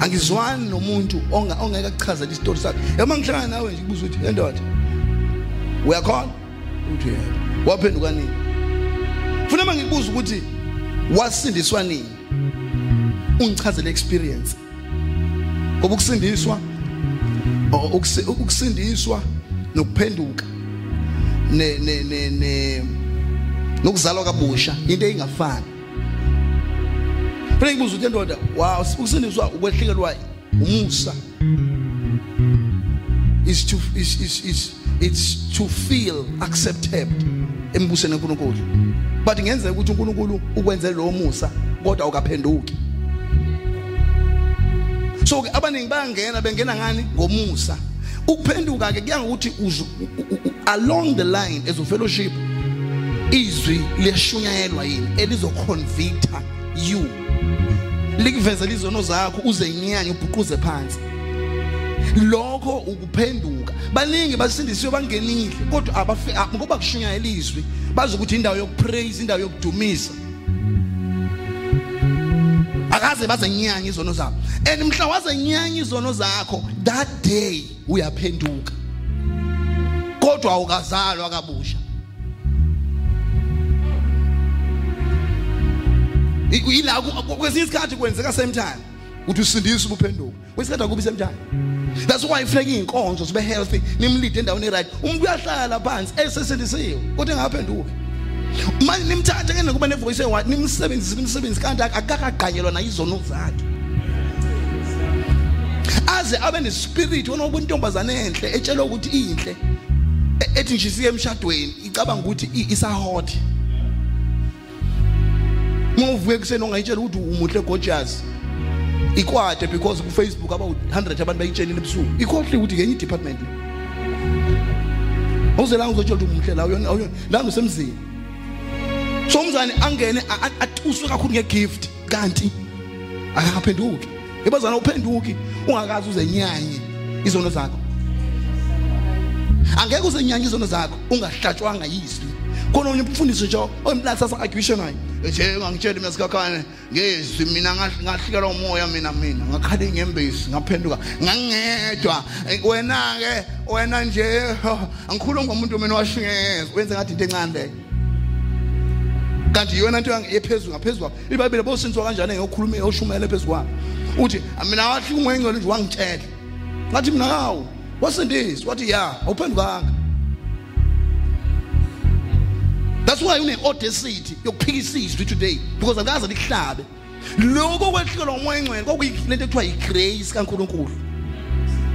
Angizwani nomuntu onga ongeke akuchazele isitori sakhe. Yama ngihlangana nawe nje kubuza ukuthi endoda uyakhona uthi yebo. Waphenduka nini? Funa mangibuza ukuthi wasindiswa nini? Ungichazele experience. Ngoba ukusindiswa ukusindiswa nokuphenduka ne ne ne ne nokuzalwa kabusha into engafani Phela ngibuza ukuthi endoda wow ukusindiswa ukwehlikelwa umusa is to is is is it's to feel accepted embusweni kaNkulunkulu. But ngenzeka ukuthi uNkulunkulu ukwenzele lo musa kodwa ukaphenduki so ke abaningi bayangena bengena ngani? Ngomusa. Ukuphenduka ke kuya ngokuthi uzu- u- u- u- along the line as a fellowship izwi liyashunyayelwa yini? Elizoconvicta you. Likuvezela izono zakho uze inyanye ubhuquze phansi. Lokho ukuphenduka. Baningi basindisiwe bangenile kodwa abafe a- ngoba kushunyayela izwi bazi ukuthi indawo yokupraise indawo yokudumisa. Akaze bazenyanya izono zabo. And mhla wazenyanya izono zakho that day uyaphenduka. Kodwa awukazalwa kabusha. I- yila ku- kwesinye isikhathi kwenzeka same time. Uthi usindisa ubuphenduka. Kwesikhathi akubi same time. That's why ifuneka iy'nkonzo zibe healthy nimlide endaweni right umuntu uyahlala phansi esesindisiwe kodwa engaphenduki. Manje nimthathe ke nokuba nevoice eyi-one nimsebenzise nimsebenzise kanti ak- akakagqanyelwa nayo izono zakhe aze abe nespirit wona uba intombazane enhle etshelwa ukuthi inhle e- ethi nje siye emshadweni icabanga ukuthi i- isahot. Uma uvuke ekuseni ongayitshela ukuthi umuhle gorgeous ikwade because kufacebook aba-100 abantu bayitshelile ebusuku ikhohle ukuthi ngenye idepartment le. Awuzelanga uzotshela ukuthi umuhle la awuyona- awuyona- la usemzini so umzane angene atuswe kakhulu ngegift. Kanti akaphenduki ibazana uphenduki. Ungakazi uzenyanye izono zakho. Angeke uzenyanye izono zakho ungahlatshwanga yizwi khona omnye umfundisi nje oyimplatsasa argution naye nje ngangitshela mina sikhakhane ngezwi mina ngah- ngahlikelwa umoya mina mina. Ngakhala inyembezi ngaphenduka. Ngangedwa. Wena ke wena nje angikhulumi ngomuntu mina washinyeza wenze ngathi into encane leyo kanti yona into ephezulu ngaphezulu kwakho. Ibhayibhile bosintswa kanjani engokhuluma oshumayela phezulu kwakho? Uthi mina wathi ungwengcwele nje wangitshela. Ngathi mina hawu wasindiswa wathi ya awuphendukanga that's why une-audacity yokuphikisa izwi today because alikaze likuhlabe. Lokho kwehlikelwa umoya engcwele kwakuyilento ekuthiwa yi-grace kankulunkulu.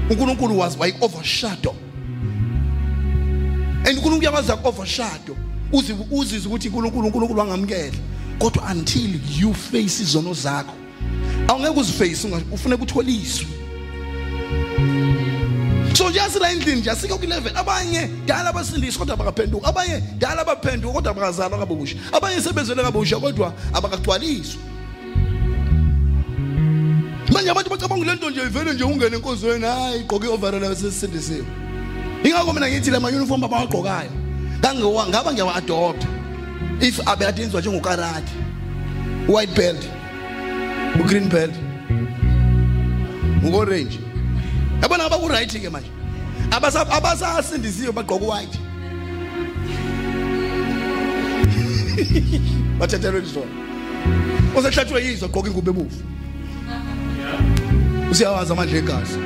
Unkulunkulu was wayi-overshadow and unkulunkulu uyakwazi aku-overshadow uze uzizwe ukuthi unkulunkulu unkulunkulu wangamukela. Kodwa until you face izono zakho awungeke uziface ufuneka uthole izwi so nje asila endlini nje asike ku-level. Abanye dala abasindiswa kodwa abakaphenduki. Abanye dala abaphenduka kodwa abakazalwa kabusha. Abanye sebezele kabusha kodwa abakagcwaliswa. Manje abantu bacabanga le nto nje ivele nje ungene enkonzweni hayi gqoke i-overall sesisindisiwe. Ingakho mina ngithi la mayunifomu abawagqokayo ngangiwa- ngaba ngiyawa-adopta if abeadenziwa njengokarate white belt u-green belt ukorange yabona abakuright ke manje. Abasa- abasasindisiwe bagqoka white [laughs] bathethelwe lizona osehlatshwe yizwa gqoka ingubo ebufu usiyawazi amandla egazi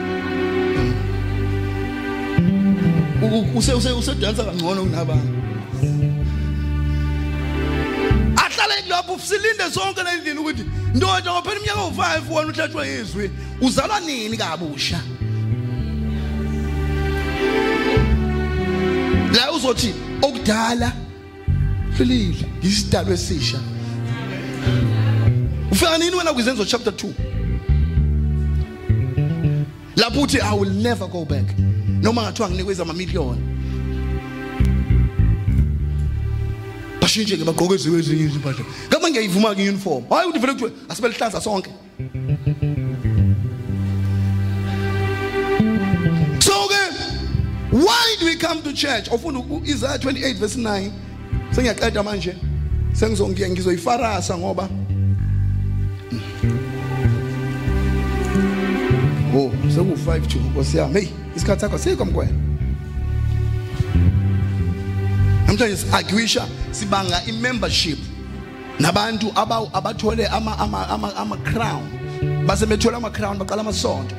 use- use- usedansa kangcono kunabanye ahlale lapho silinde sonke la endlini ukuthi ndoda ngophela iminyaka ewu-five wona uhlatshwa yizwi uzalwa nini kabusha? La uzothi okudala hlulile yisidalwa esisha. Ufika nini wena kwizenzo chapter 2 lapho uthi i will never go back. Noma ngathiwa nginikwe amamillion bashintshe ke bagqoke ezinye ezinye izimpahla. Ngaba ngiyayivuma ke uniform hayi uthi vele kuthiwe asibelihlanza sonke. So ke why do we come to church? Ofuna u- Isaiah 28 verse 9 sengiyaqeda manje. Sengizongiya ngizoyifarasa ngoba Oh, seku 5 2 Nkosi yami. Hey, isikhathi sakho sikho mkwena. Namhlanje siarguisha sibanga i-membership nabantu aba- abathole ama ama ama, ama crown. Base bethola ama crown baqala amasonto.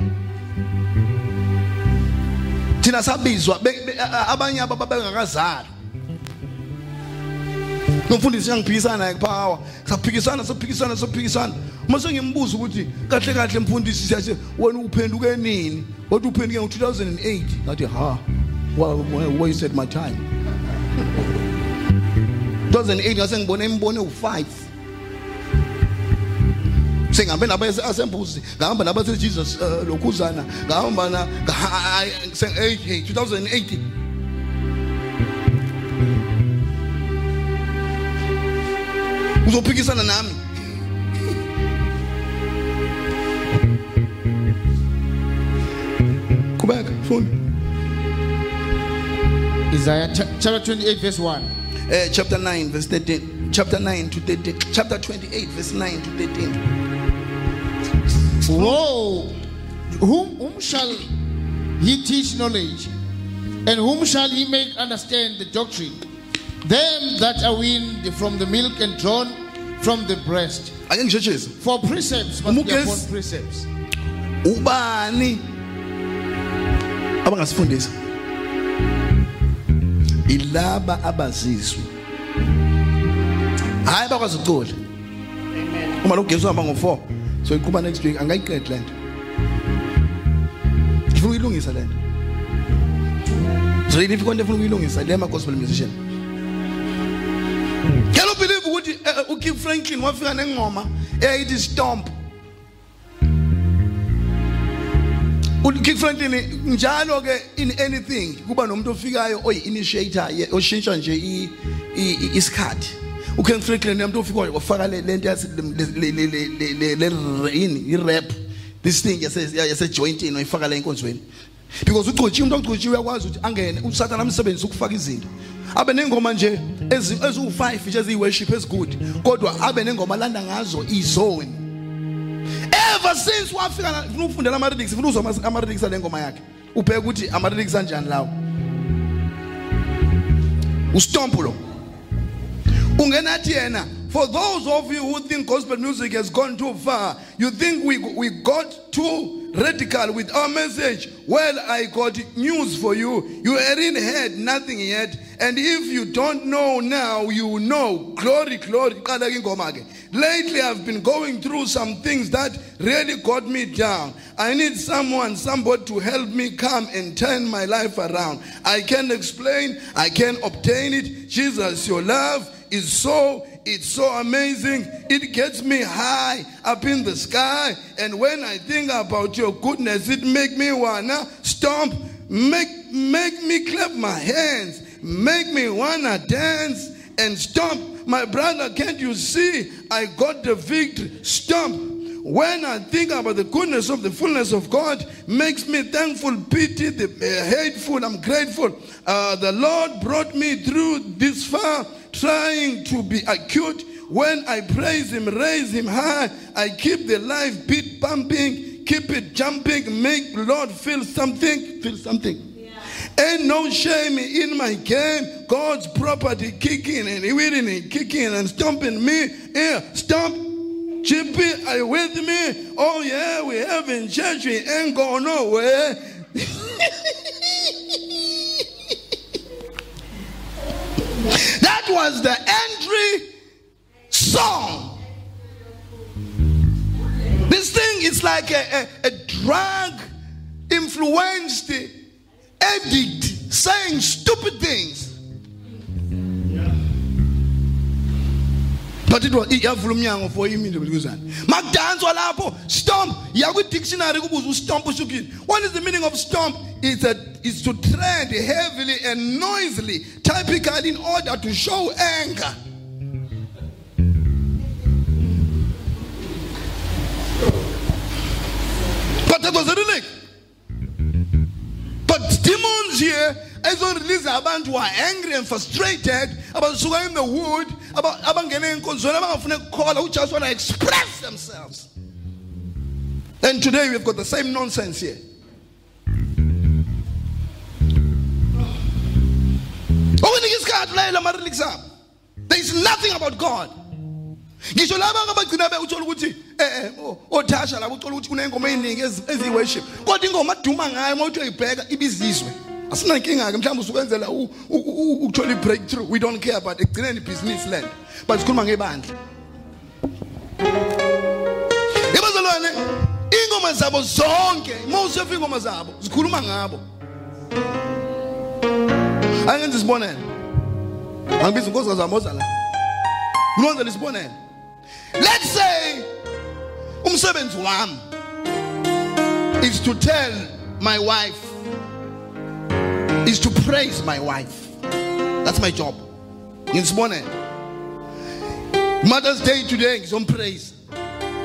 Thina sabizwa be- be- a- abanye ababengakazali. nomfundisi uyangiphikisana naye phawa saphikisana saphikisana saphikisana mase ngimbuza ukuthi kahle kahle mfundisi siyashe wena uphenduke nini wathi uphenduke ngo-2008 ngathi ha wasted my time 2008 ngase ngibone imbone u-5 sengihambe nabasembuzi ngahamba nabasejesus lokhuzana ngahamba na 2018 uzophikisana nami qhubeka fundi Isaiah ch- chapter 28, verse 1. eh chapter 9 verse 13 chapter 9 to 13 chapter 28 verse 9 to 13 Woe! Whom, whom shall he teach knowledge? And whom shall he make understand the doctrine? Them that are weaned from the milk and drawn from the breast. ake ngisheshise For precepts must be Umukezi. upon precepts. ubani? Abangasifundisa ilaba abazizwe. Hayi bakwazi ukucula uma lokugeza uhamba ngo4 so iqhuba next week angayiqedi lento ngifuna ukuyilungisa lento so yini ikonto efuna ukuyilungisa le ma gospel musician Can you believe ukuthi eh, uKeith Franklin wafika nengoma eyayithi stomp uKeith Franklin njalo ke in anything kuba nomuntu ofikayo oyi initiator ye- oshintsha nje isikhathi uKeith Franklin umuntu ofikayo wafaka le lento yasi le le yini i-rap this thing yase yase jointing oyifaka la enkonzweni because ugcotshiwe umuntu ogcotshiwe uyakwazi ukuthi angene usathana amsebenzi ukufaka izinto. Abe nengoma nje ezi- eziwu5 nje eziyi-worship ezigood kodwa abe nengoma landa ngazo izone ever since wafika la- ngifuna ukufundela ama-lyrics ngifuna uzwa ama- ama-lyrics ale ngoma yakhe ubheke ukuthi ama-lyrics anjani lawo? Ustompo lo. Ungenathi yena for those of you who think gospel music has gone too far you think we, we got too radical with our message. Well i got news for you. You hadn't heard nothing yet. And if you don't know now you know. Glory glory. Lately i've been going through some things that really got me down. I need someone somebody to help me come and turn my life around. I can't explain. I can't obtain it. Jesus your love is so it's so amazing. It gets me high up in the sky. And when i think about your goodness it make me wanna stomp make make me clap my hands make me wanna dance and stomp. My brother can't you see? I got the victory. Stomp. When I think about the goodness of the fullness of God, makes me thankful, pity the uh, hateful. I'm grateful. Uh, the Lord brought me through this far, trying to be acute. When I praise Him, raise Him high, I keep the life beat pumping, keep it jumping, make Lord feel something, feel something. Ain't no shame in my game. God's property kicking and winning and kicking and stomping me. Yeah, stomp. Chippy, are you with me? Oh yeah, we have in church. We ain't going nowhere. [laughs] that was the entry song. This thing is like a, a, a drug influenced addict saying stupid things. But it was iyavula umnyango for imini bekuzana makudanswa lapho stomp. Ya kwi dictionary kubuza ustomp ushukini what is the meaning of stomp? It's a it's to tread heavily and noisily typically in order to show anger. But that was a relic. But demons here ezorelease abantu are angry and frustrated abasuka in the wood aba- abangena enkonzweni abangafuna ukukhola who just want to express themselves. And today we've got the same nonsense here. Okunika isikhathi layela ama-relics abo. There is nothing about god. Ngisho laba abagcina be uthola ukuthi eh eh, othasha labo uthola ukuthi kunengoma eziningi ezi- eziyi-worship. Kodwa ingoma aduma ngayo uma uthi uyibheka ibizizwe asinankinga-ke mhlawumbe usukwenzela u- u- u- ukuthola i-breakthrough we don't care but ekugcineni ibhizinisi land but sikhuluma ngebandla. Ibazalwane ingoma zabo zonke uma usefika ingoma zabo zikhuluma ngabo. Angenza isibonelo. Angibiza unkosikazi wamoza la ngiwenzela isibonelo. Let's say umsebenzi wami is to tell my wife is to praise my wife. That's my job. Ngisibonelo mother's day today is ngizompraise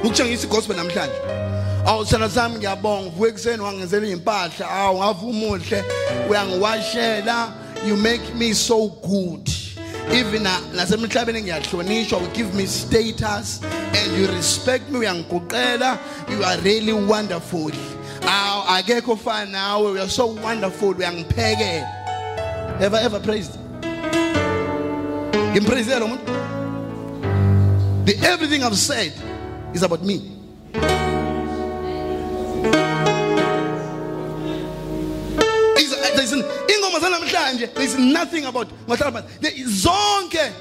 ukutshengisa igospel namhlanje. Awu sithanda sami ngiyabonga. Uvuke ekuseni wangenzela iy'mpahla awu ngave umuhle. Uyangiwashela. You make me so good. Even na- nasemhlabeni ngiyahlonishwa. You give me status and you respect me. Uyangiguqela you are really wonderful now I get Kofa now. We are so wonderful. We are mpege. Ever ever praised? The everything I've said is about me. There's nothing about zonke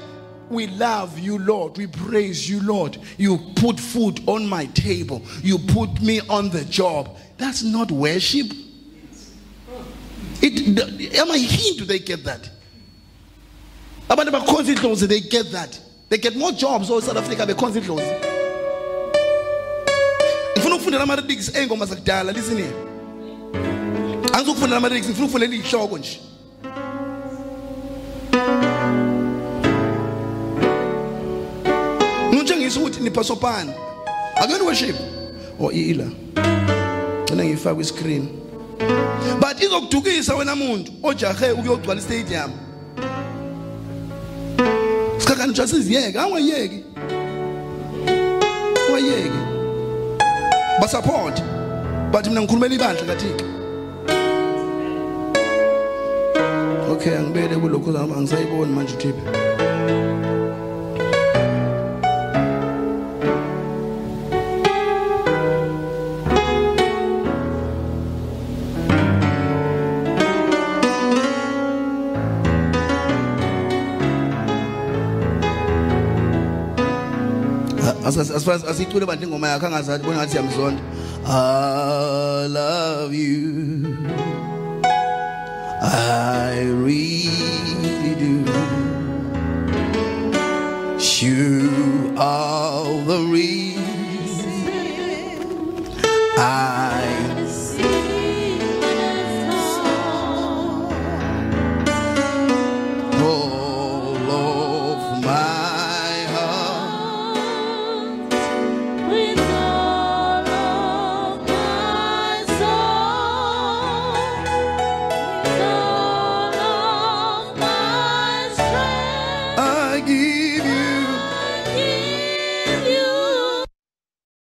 we love you lord. We praise you lord. You put food on my table. You put me on the job. That's not worship. It am i hint do they get that? Abantu bakhonza idlozi they get that. They get more jobs or south africa bekhonza idlozi ngifuna ukufundela ama-lyrics ey'ngoma eh, zakudala listen here. Angizukufundela ama-lyrics ngifuna ukufundela iy'hloko nje ngitshengisa ukuthi niphasopani akuyona worship? Or ila. Gcina ngiyifaka kwi-screen but izokudukisa wena muntu ojahe ukuyogcwala istadium. Sikhakani nje siziyeke angayeki ungayeki basupport. But mina ngikhulumela ibandla kathixo. Okay angibele kulokho zami angisayiboni manje uthiphe asiyicule bandla ingoma yakhe angazathi bona ngathi siyamzonda i love you. I really do. You are the reason i